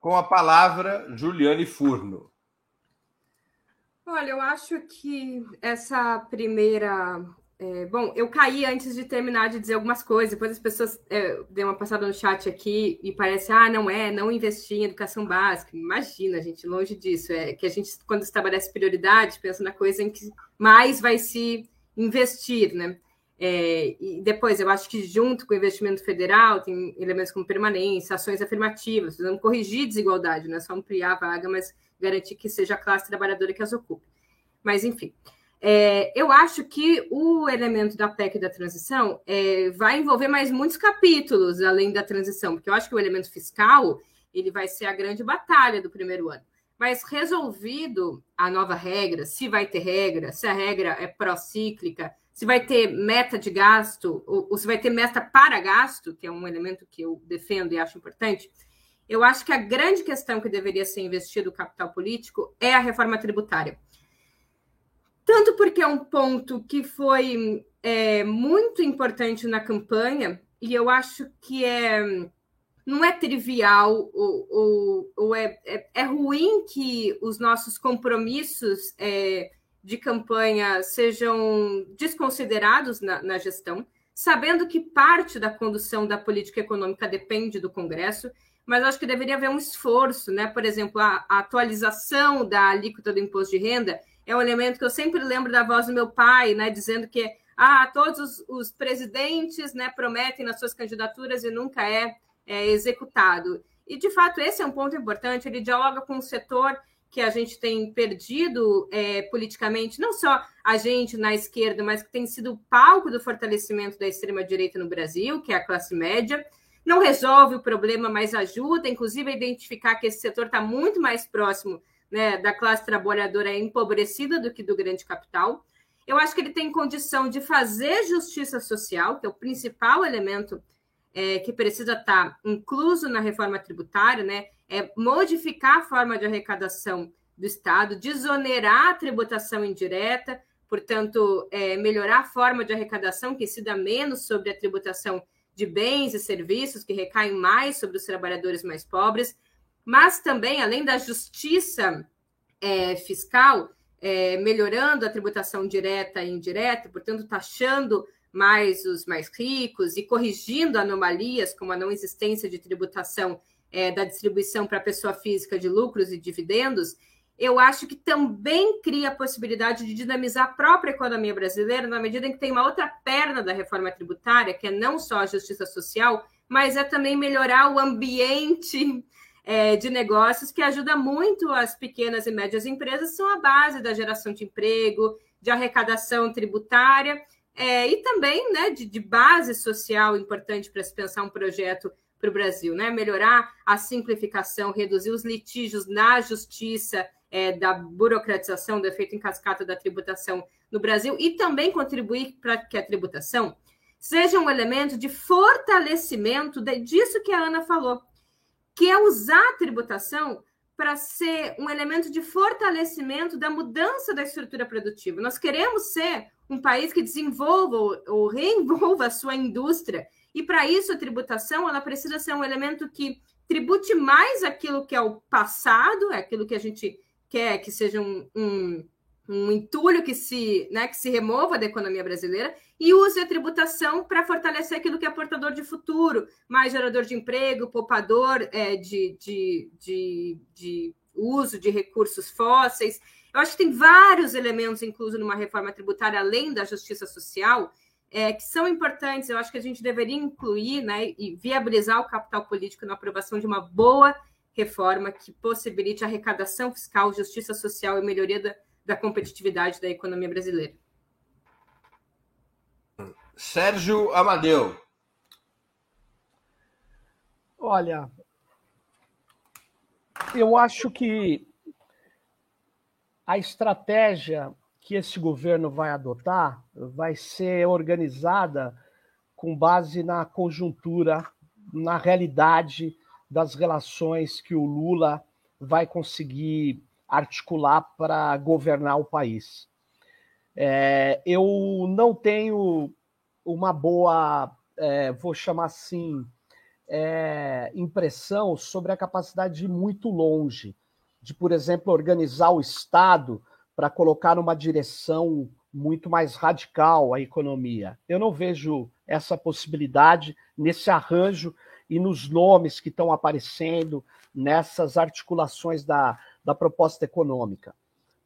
Com a palavra, Juliane Furno. Olha, eu acho que essa primeira. É, bom, eu caí antes de terminar de dizer algumas coisas, depois as pessoas é, deu uma passada no chat aqui e parece, ah, não é, não investir em educação básica. Imagina, gente, longe disso. É que a gente, quando estabelece prioridade, pensa na coisa em que mais vai se investir, né? É, e depois, eu acho que junto com o investimento federal, tem elementos como permanência, ações afirmativas, precisamos corrigir desigualdade, não é só ampliar a vaga, mas garantir que seja a classe trabalhadora que as ocupe. Mas, enfim, é, eu acho que o elemento da PEC da transição é, vai envolver mais muitos capítulos além da transição, porque eu acho que o elemento fiscal ele vai ser a grande batalha do primeiro ano. mas resolvido a nova regra, se vai ter regra, se a regra é procíclica, se vai ter meta de gasto, ou, ou se vai ter meta para gasto, que é um elemento que eu defendo e acho importante, eu acho que a grande questão que deveria ser investido o capital político é a reforma tributária. Tanto porque é um ponto que foi é, muito importante na campanha, e eu acho que é não é trivial ou, ou, ou é, é, é, ruim que os nossos compromissos é, de campanha sejam desconsiderados na, na, gestão, sabendo que parte da condução da política econômica depende do Congresso, mas acho que deveria haver um esforço, né? Por exemplo, a, a atualização da alíquota do imposto de renda é um elemento que eu sempre lembro da voz do meu pai, né? Dizendo que ah, todos os, os presidentes né, prometem nas suas candidaturas e nunca é é, executado. E, de fato, esse é um ponto importante, ele dialoga com o setor que a gente tem perdido é, politicamente, não só a gente na esquerda, mas que tem sido palco do fortalecimento da extrema-direita no Brasil, que é a classe média. Não resolve o problema, mas ajuda, inclusive, a identificar que esse setor está muito mais próximo né, da classe trabalhadora empobrecida do que do grande capital. Eu acho que ele tem condição de fazer justiça social, que é o principal elemento é, que precisa estar tá incluso na reforma tributária, né? É modificar a forma de arrecadação do Estado, desonerar a tributação indireta, portanto, é, melhorar a forma de arrecadação que dá menos sobre a tributação de bens e serviços, que recaem mais sobre os trabalhadores mais pobres, mas também, além da justiça é, fiscal, é, melhorando a tributação direta e indireta, portanto, taxando mais os mais ricos e corrigindo anomalias, como a não existência de tributação é, da distribuição para pessoa física de lucros e dividendos, eu acho que também cria a possibilidade de dinamizar a própria economia brasileira, na medida em que tem uma outra perna da reforma tributária, que é não só a justiça social, mas é também melhorar o ambiente é, de negócios, que ajuda muito as pequenas e médias empresas, são a base da geração de emprego, de arrecadação tributária é, e também né, de, de base social importante para se pensar um projeto para o Brasil, né? Melhorar a simplificação, reduzir os litígios na justiça, é, da burocratização, do efeito em cascata da tributação no Brasil e também contribuir para que a tributação seja um elemento de fortalecimento de, disso que a Ana falou, que é usar a tributação para ser um elemento de fortalecimento da mudança da estrutura produtiva. Nós queremos ser um país que desenvolva ou reenvolva a sua indústria. E para isso a tributação ela precisa ser um elemento que tribute mais aquilo que é o passado, é aquilo que a gente quer que seja um, um, um entulho que se, né, que se remova da economia brasileira e use a tributação para fortalecer aquilo que é portador de futuro, mais gerador de emprego, poupador é, de, de, de, de uso de recursos fósseis. Eu acho que tem vários elementos inclusos numa reforma tributária, além da justiça social, é, que são importantes. Eu acho que a gente deveria incluir né, e viabilizar o capital político na aprovação de uma boa reforma que possibilite arrecadação fiscal, justiça social e melhoria da, da competitividade da economia brasileira. Sérgio Amadeu. Olha, eu acho que a estratégia que esse governo vai adotar vai ser organizada com base na conjuntura, na realidade das relações que o Lula vai conseguir articular para governar o país. É, eu não tenho uma boa, é, vou chamar assim, é, impressão sobre a capacidade de ir muito longe de, por exemplo, organizar o Estado para colocar numa direção muito mais radical a economia. Eu não vejo essa possibilidade nesse arranjo e nos nomes que estão aparecendo nessas articulações da, da proposta econômica.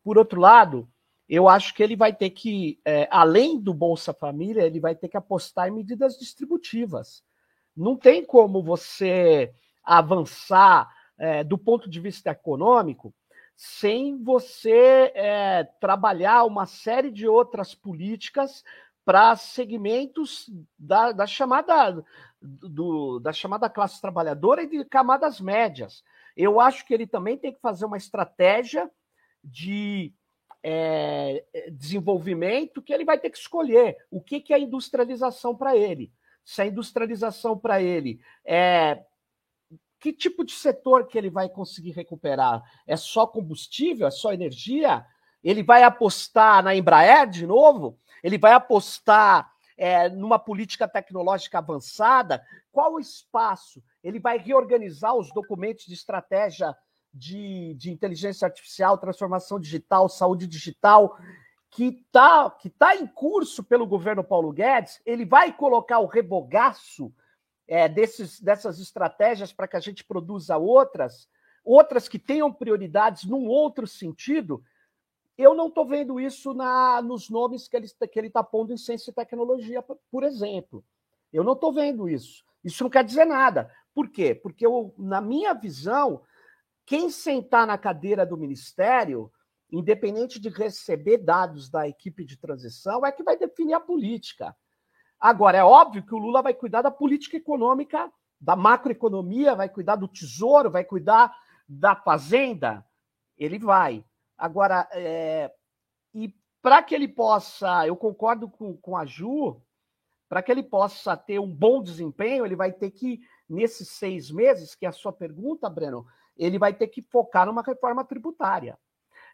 Por outro lado, eu acho que ele vai ter que, é, além do Bolsa Família, ele vai ter que apostar em medidas distributivas. Não tem como você avançar é, do ponto de vista econômico, sem você é, trabalhar uma série de outras políticas para segmentos da, da chamada do, da chamada classe trabalhadora e de camadas médias. Eu acho que ele também tem que fazer uma estratégia de é, desenvolvimento que ele vai ter que escolher o que, que é industrialização para ele. Se a industrialização para ele é que tipo de setor que ele vai conseguir recuperar? É só combustível? É só energia? Ele vai apostar na Embraer de novo? Ele vai apostar é, numa política tecnológica avançada? Qual o espaço? Ele vai reorganizar os documentos de estratégia de, de inteligência artificial, transformação digital, saúde digital, que está que tá em curso pelo governo Paulo Guedes? Ele vai colocar o rebogaço é, desses, dessas estratégias para que a gente produza outras, outras que tenham prioridades num outro sentido, eu não estou vendo isso na, nos nomes que ele que está pondo em ciência e tecnologia, por exemplo. Eu não estou vendo isso. Isso não quer dizer nada. Por quê? Porque, eu, na minha visão, quem sentar na cadeira do ministério, independente de receber dados da equipe de transição, é que vai definir a política. Agora, é óbvio que o Lula vai cuidar da política econômica, da macroeconomia, vai cuidar do tesouro, vai cuidar da fazenda. Ele vai. Agora, é... e para que ele possa, eu concordo com, com a Ju, para que ele possa ter um bom desempenho, ele vai ter que, nesses seis meses, que é a sua pergunta, Breno, ele vai ter que focar numa reforma tributária.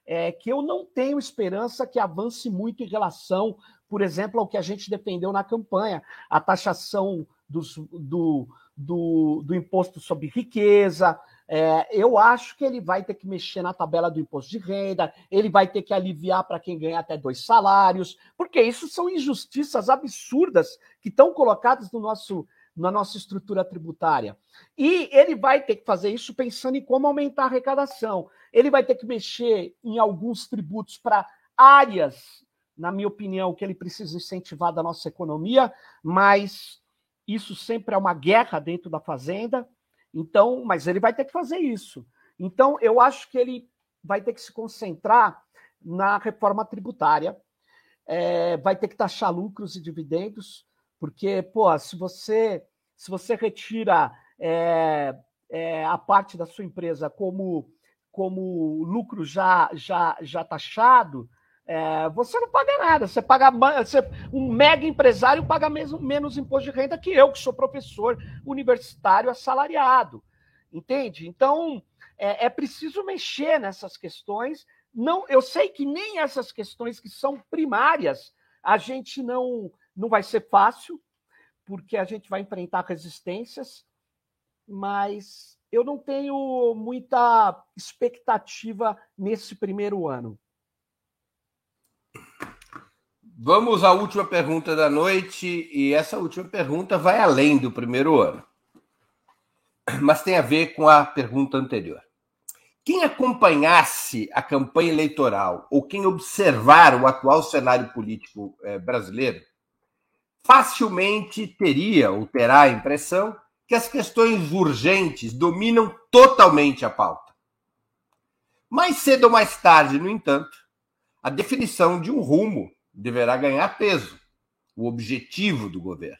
É, que eu não tenho esperança que avance muito em relação por exemplo, ao que a gente defendeu na campanha, a taxação dos, do, do, do imposto sobre riqueza. É, eu acho que ele vai ter que mexer na tabela do imposto de renda, ele vai ter que aliviar para quem ganha até dois salários, porque isso são injustiças absurdas que estão colocadas no nosso, na nossa estrutura tributária. E ele vai ter que fazer isso pensando em como aumentar a arrecadação. Ele vai ter que mexer em alguns tributos para áreas na minha opinião, que ele precisa incentivar da nossa economia, mas isso sempre é uma guerra dentro da fazenda. Então, mas ele vai ter que fazer isso. Então, eu acho que ele vai ter que se concentrar na reforma tributária, é, vai ter que taxar lucros e dividendos, porque, pô, se você se você retira é, é, a parte da sua empresa como como lucro já já já taxado, é, você não paga nada, você paga você, um mega empresário paga mesmo, menos imposto de renda que eu, que sou professor universitário assalariado. Entende? Então é, é preciso mexer nessas questões. Não, eu sei que nem essas questões que são primárias a gente não não vai ser fácil, porque a gente vai enfrentar resistências, mas eu não tenho muita expectativa nesse primeiro ano. Vamos à última pergunta da noite, e essa última pergunta vai além do primeiro ano, mas tem a ver com a pergunta anterior. Quem acompanhasse a campanha eleitoral ou quem observar o atual cenário político eh, brasileiro, facilmente teria ou terá a impressão que as questões urgentes dominam totalmente a pauta. Mais cedo ou mais tarde, no entanto, a definição de um rumo deverá ganhar peso, o objetivo do governo.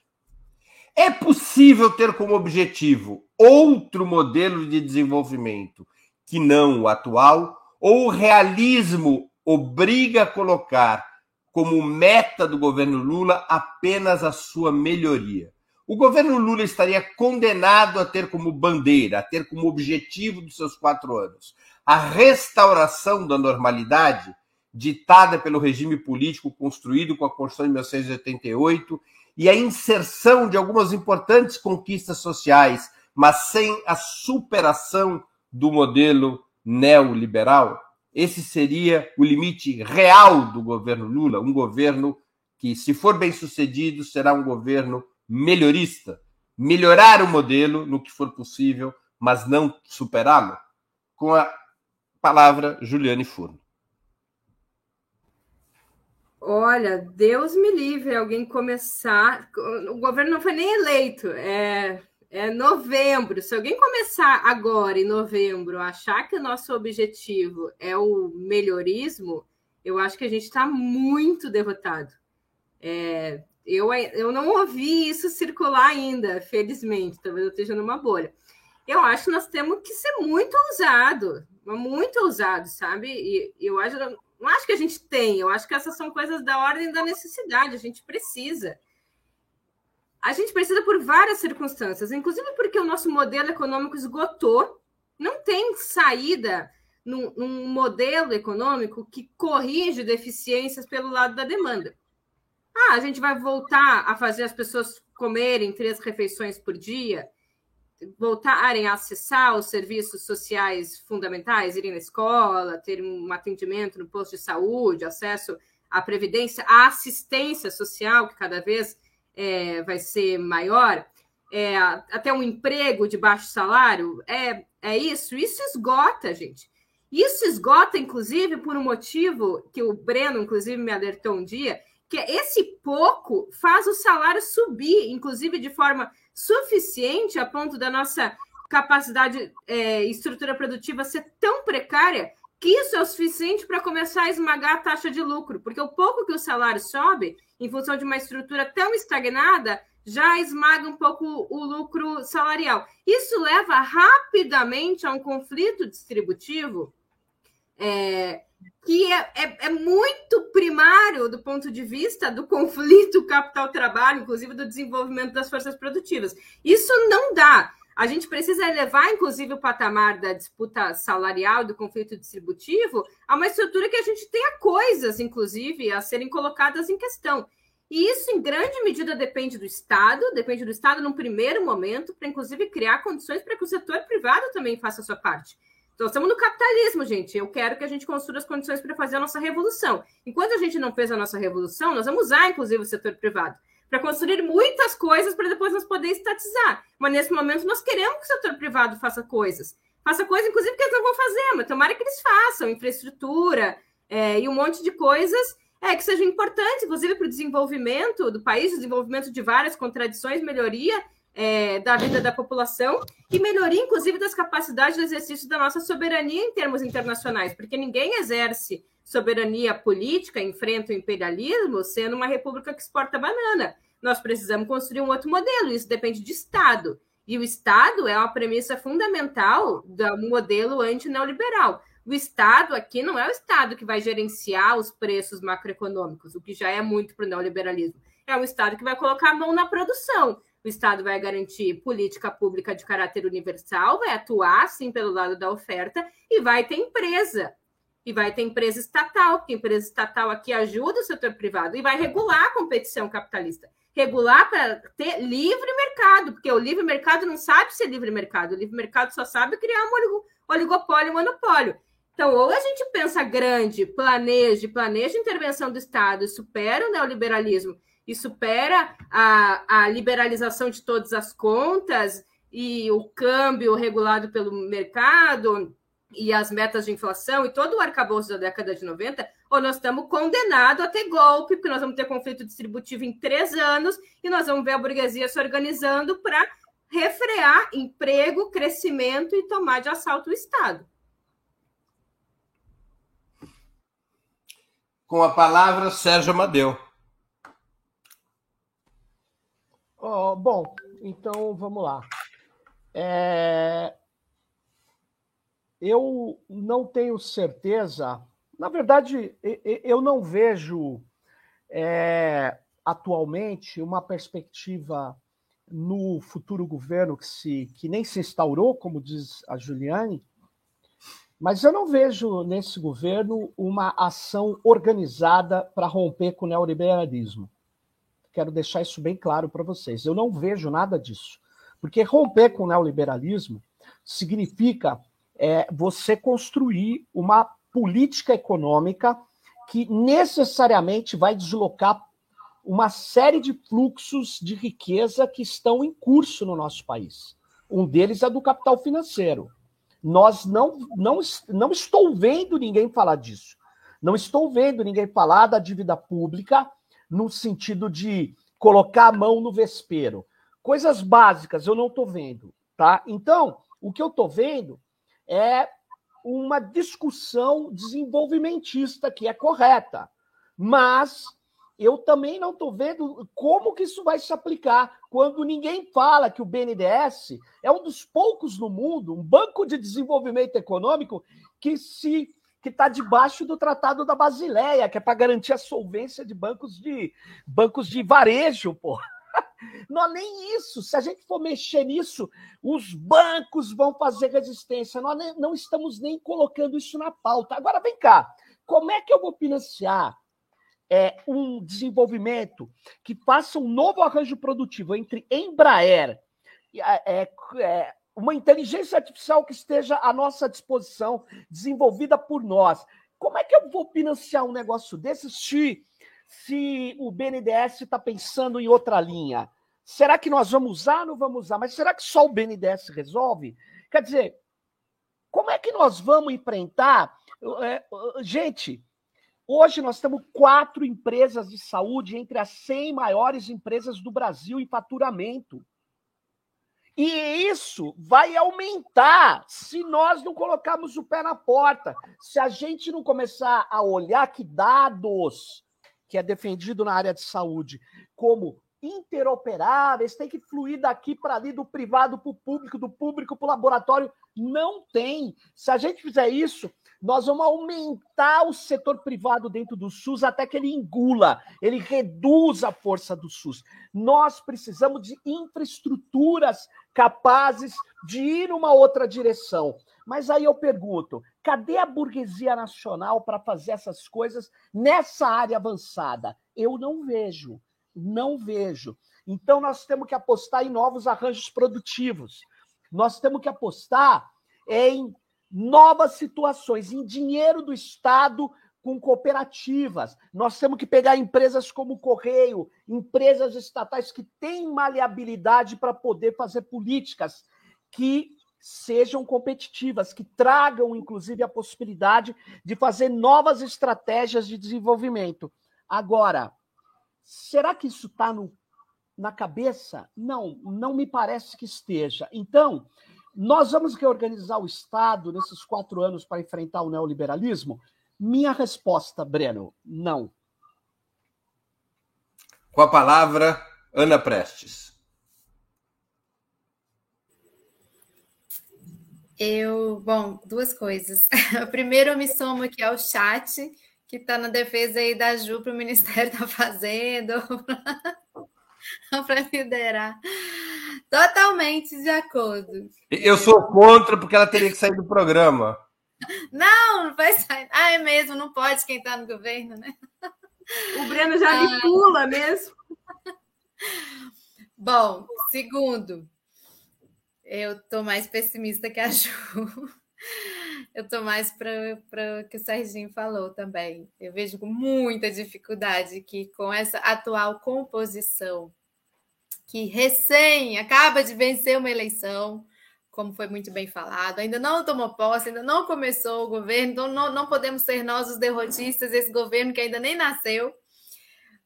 É possível ter como objetivo outro modelo de desenvolvimento que não o atual, ou o realismo obriga a colocar como meta do governo Lula apenas a sua melhoria? O governo Lula estaria condenado a ter como bandeira, a ter como objetivo dos seus quatro anos a restauração da normalidade ditada pelo regime político construído com a Constituição de 1988 e a inserção de algumas importantes conquistas sociais, mas sem a superação do modelo neoliberal? Esse seria o limite real do governo Lula, um governo que, se for bem sucedido, será um governo melhorista. Melhorar o modelo no que for possível, mas não superá-lo. Com a palavra, Juliane Furno. Olha, Deus me livre alguém começar. O governo não foi nem eleito, é, é novembro. Se alguém começar agora, em novembro, achar que o nosso objetivo é o melhorismo, eu acho que a gente está muito derrotado. É, eu, eu não ouvi isso circular ainda, felizmente, talvez eu esteja numa bolha. eu acho que nós temos que ser muito ousado, muito ousado, sabe? E eu acho, não acho que a gente tem, eu acho que essas são coisas da ordem da necessidade, a gente precisa. A gente precisa por várias circunstâncias, inclusive porque o nosso modelo econômico esgotou, não tem saída num, num modelo econômico que corrige deficiências pelo lado da demanda. Ah, a gente vai voltar a fazer as pessoas comerem três refeições por dia, voltarem a acessar os serviços sociais fundamentais, irem na escola, ter um atendimento no posto de saúde, acesso à previdência, à assistência social, que cada vez é, vai ser maior, é, até um emprego de baixo salário, é, é isso? Isso esgota, gente. Isso esgota, inclusive, por um motivo que o Breno, inclusive, me alertou um dia, que esse pouco faz o salário subir, inclusive de forma suficiente a ponto da nossa capacidade é, estrutura produtiva ser tão precária que isso é o suficiente para começar a esmagar a taxa de lucro, porque o pouco que o salário sobe, em função de uma estrutura tão estagnada, já esmaga um pouco o lucro salarial. Isso leva rapidamente a um conflito distributivo é, que é, é, é, muito primário do ponto de vista do conflito capital-trabalho, inclusive do desenvolvimento das forças produtivas. Isso não dá. A gente precisa elevar, inclusive, o patamar da disputa salarial, do conflito distributivo, a uma estrutura que a gente tenha coisas, inclusive, a serem colocadas em questão. E isso, em grande medida, depende do Estado, depende do Estado num primeiro momento, para, inclusive, criar condições para que o setor privado também faça a sua parte. Então, estamos no capitalismo, gente. Eu quero que a gente construa as condições para fazer a nossa revolução. Enquanto a gente não fez a nossa revolução, nós vamos usar, inclusive, o setor privado para construir muitas coisas para depois nós poder estatizar. Mas nesse momento nós queremos que o setor privado faça coisas. Faça coisas, inclusive, que eles não vão fazer, mas tomara que eles façam, infraestrutura é, e um monte de coisas é, que sejam importantes, inclusive, para o desenvolvimento do país, desenvolvimento de várias contradições, melhoria é, da vida da população e melhoria, inclusive, das capacidades do exercício da nossa soberania em termos internacionais, porque ninguém exerce soberania política, enfrenta o imperialismo, sendo uma república que exporta banana. Nós precisamos construir um outro modelo, isso depende de Estado. E o Estado é uma premissa fundamental do modelo antineoliberal. O Estado aqui não é o Estado que vai gerenciar os preços macroeconômicos, o que já é muito para o neoliberalismo. É um Estado que vai colocar a mão na produção o Estado vai garantir política pública de caráter universal, vai atuar, sim, pelo lado da oferta, e vai ter empresa. E vai ter empresa estatal, porque empresa estatal aqui ajuda o setor privado, e vai regular a competição capitalista. Regular para ter livre mercado, porque o livre mercado não sabe ser livre mercado, o livre mercado só sabe criar um oligopólio, um monopólio. Então, ou a gente pensa grande, planeja, planeja intervenção do Estado e supera o neoliberalismo e supera a, a liberalização de todas as contas e o câmbio regulado pelo mercado e as metas de inflação e todo o arcabouço da década de 90, ou nós estamos condenados a ter golpe, porque nós vamos ter conflito distributivo em três anos e nós vamos ver a burguesia se organizando para refrear emprego, crescimento e tomar de assalto o Estado. Com a palavra, Sérgio Amadeu. Oh, bom, então vamos lá. É... Eu não tenho certeza. Na verdade, eu não vejo é, atualmente uma perspectiva no futuro governo que, se, que nem se instaurou, como diz a Juliane, mas eu não vejo nesse governo uma ação organizada para romper com o neoliberalismo. Quero deixar isso bem claro para vocês. Eu não vejo nada disso. Porque romper com o neoliberalismo significa é, você construir uma política econômica que necessariamente vai deslocar uma série de fluxos de riqueza que estão em curso no nosso país. Um deles é do capital financeiro. Nós não, não, não estou vendo ninguém falar disso. Não estou vendo ninguém falar da dívida pública no sentido de colocar a mão no vespeiro. Coisas básicas eu não estou vendo, tá? Então, o que eu estou vendo é uma discussão desenvolvimentista que é correta, mas eu também não estou vendo como que isso vai se aplicar quando ninguém fala que o BNDES é um dos poucos no mundo, um banco de desenvolvimento econômico que se que está debaixo do Tratado da Basileia, que é para garantir a solvência de bancos de bancos de varejo, pô. Não é nem isso. Se a gente for mexer nisso, os bancos vão fazer resistência. Nós não estamos nem colocando isso na pauta. Agora, vem cá. Como é que eu vou financiar é, um desenvolvimento que faça um novo arranjo produtivo entre Embraer, é, é, uma inteligência artificial que esteja à nossa disposição, desenvolvida por nós. Como é que eu vou financiar um negócio desse se, se o BNDES está pensando em outra linha? Será que nós vamos usar ou não vamos usar? Mas será que só o BNDES resolve? Quer dizer, como é que nós vamos enfrentar? É, gente, Hoje nós temos quatro empresas de saúde entre as 100 maiores empresas do Brasil em faturamento. E isso vai aumentar se nós não colocarmos o pé na porta. Se a gente não começar a olhar que dados que é defendido na área de saúde como interoperáveis, tem que fluir daqui para ali, do privado para o público, do público para o laboratório. Não tem. Se a gente fizer isso, nós vamos aumentar o setor privado dentro do SUS até que ele engula, ele reduz a força do SUS. Nós precisamos de infraestruturas capazes de ir numa outra direção. Mas aí eu pergunto: cadê a burguesia nacional para fazer essas coisas nessa área avançada? Eu não vejo, não vejo. Então nós temos que apostar em novos arranjos produtivos. Nós temos que apostar em novas situações, em dinheiro do Estado com cooperativas. Nós temos que pegar empresas como o Correio, empresas estatais que têm maleabilidade para poder fazer políticas que sejam competitivas, que tragam, inclusive, a possibilidade de fazer novas estratégias de desenvolvimento. Agora, será que isso está na cabeça? Não, não me parece que esteja. Então, nós vamos reorganizar o Estado nesses quatro anos para enfrentar o neoliberalismo? Minha resposta, Breno, não. Com a palavra, Ana Prestes. Eu, bom, duas coisas. Primeiro, eu me somo aqui ao chat, que está na defesa aí da Ju para o Ministério da Fazenda, para liderar. Totalmente de acordo. Eu sou contra porque ela teria que sair do programa. Não, não vai sair. Ah, é mesmo, não pode quem está no governo, né? O Breno já me pula mesmo. Bom, segundo, eu tô mais pessimista que a Ju. Eu tô mais para o que o Serginho falou também. Eu vejo com muita dificuldade que com essa atual composição que recém acaba de vencer uma eleição, como foi muito bem falado, ainda não tomou posse, ainda não começou o governo, então não, não podemos ser nós os derrotistas desse governo que ainda nem nasceu.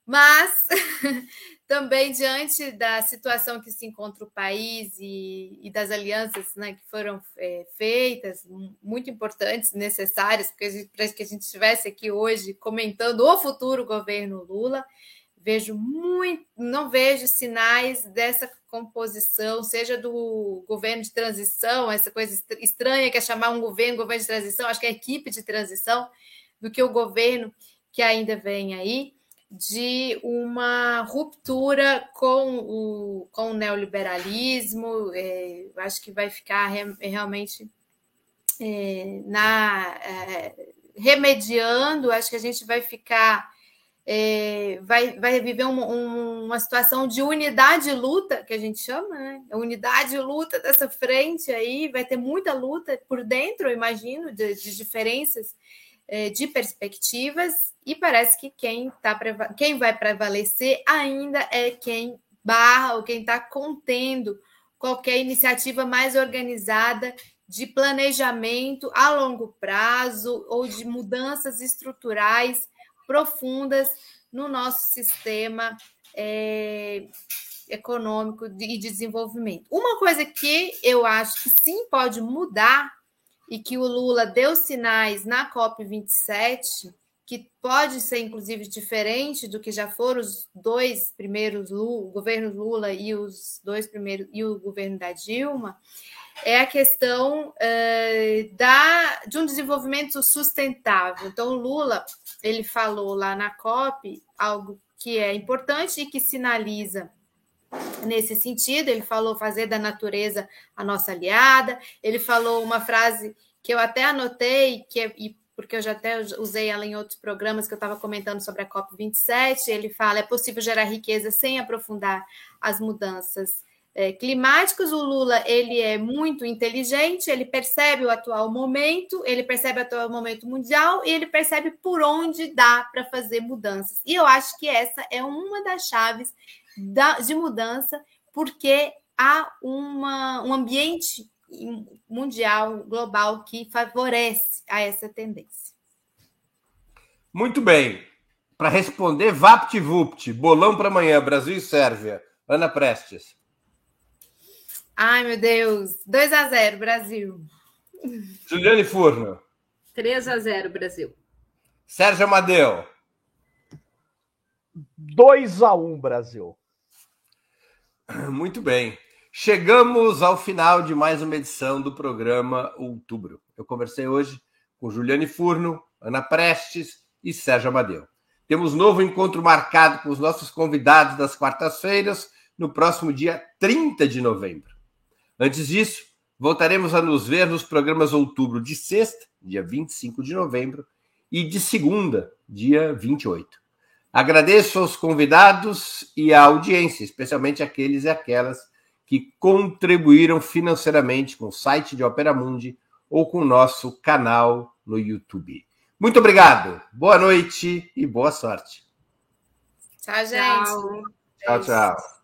Mas também diante da situação que se encontra o país e, e das alianças né, que foram é, feitas, muito importantes, necessárias, para que a gente estivesse aqui hoje comentando o futuro governo Lula, vejo muito, não vejo sinais dessa composição, seja do governo de transição, essa coisa estranha que é chamar um governo, governo de transição, acho que é equipe de transição, do que o governo que ainda vem aí, de uma ruptura com o, com o neoliberalismo, é, acho que vai ficar re, realmente é, na é, remediando, acho que a gente vai ficar é, vai, vai viver um, um, uma situação de unidade e luta, que a gente chama, né? Unidade e luta dessa frente aí, vai ter muita luta por dentro, eu imagino, de, de diferenças é, de perspectivas, e parece que quem, tá, quem vai prevalecer ainda é quem barra ou quem está contendo qualquer iniciativa mais organizada de planejamento a longo prazo ou de mudanças estruturais profundas no nosso sistema é, econômico e de desenvolvimento. Uma coisa que eu acho que sim pode mudar e que o Lula deu sinais na COP27 que pode ser inclusive diferente do que já foram os dois primeiros Lula, governos Lula e os dois primeiros e o governo da Dilma, é a questão uh, da, de um desenvolvimento sustentável. Então, Lula ele falou lá na COP algo que é importante e que sinaliza nesse sentido. Ele falou fazer da natureza a nossa aliada. Ele falou uma frase que eu até anotei, que é, porque eu já até usei ela em outros programas que eu estava comentando sobre a COP27. Ele fala: é possível gerar riqueza sem aprofundar as mudanças é, climáticas. O Lula ele é muito inteligente, ele percebe o atual momento, ele percebe o atual momento mundial e ele percebe por onde dá para fazer mudanças. E eu acho que essa é uma das chaves da, de mudança, porque há uma, um ambiente mundial, global, que favorece a essa tendência. Muito bem. Para responder, VaptVupt, bolão para amanhã, Brasil e Sérvia. Ana Prestes. Ai, meu Deus. 2 a 0 Brasil. Juliane Furno. 3 a 0 Brasil. Sérgio Amadeu. 2 a 1 Brasil. Muito bem. Chegamos ao final de mais uma edição do programa Outubro. Eu conversei hoje com Juliane Furno, Ana Prestes e Sérgio Amadeu. Temos novo encontro marcado com os nossos convidados das quartas-feiras no próximo dia 30 de novembro. Antes disso, voltaremos a nos ver nos programas Outubro de sexta, dia 25 de novembro, e de segunda, dia 28. Agradeço aos convidados e à audiência, especialmente aqueles e aquelas que contribuíram financeiramente com o site de Opera Mundi ou com o nosso canal no YouTube. Muito obrigado, boa noite e boa sorte. Tchau, gente. Tchau, tchau.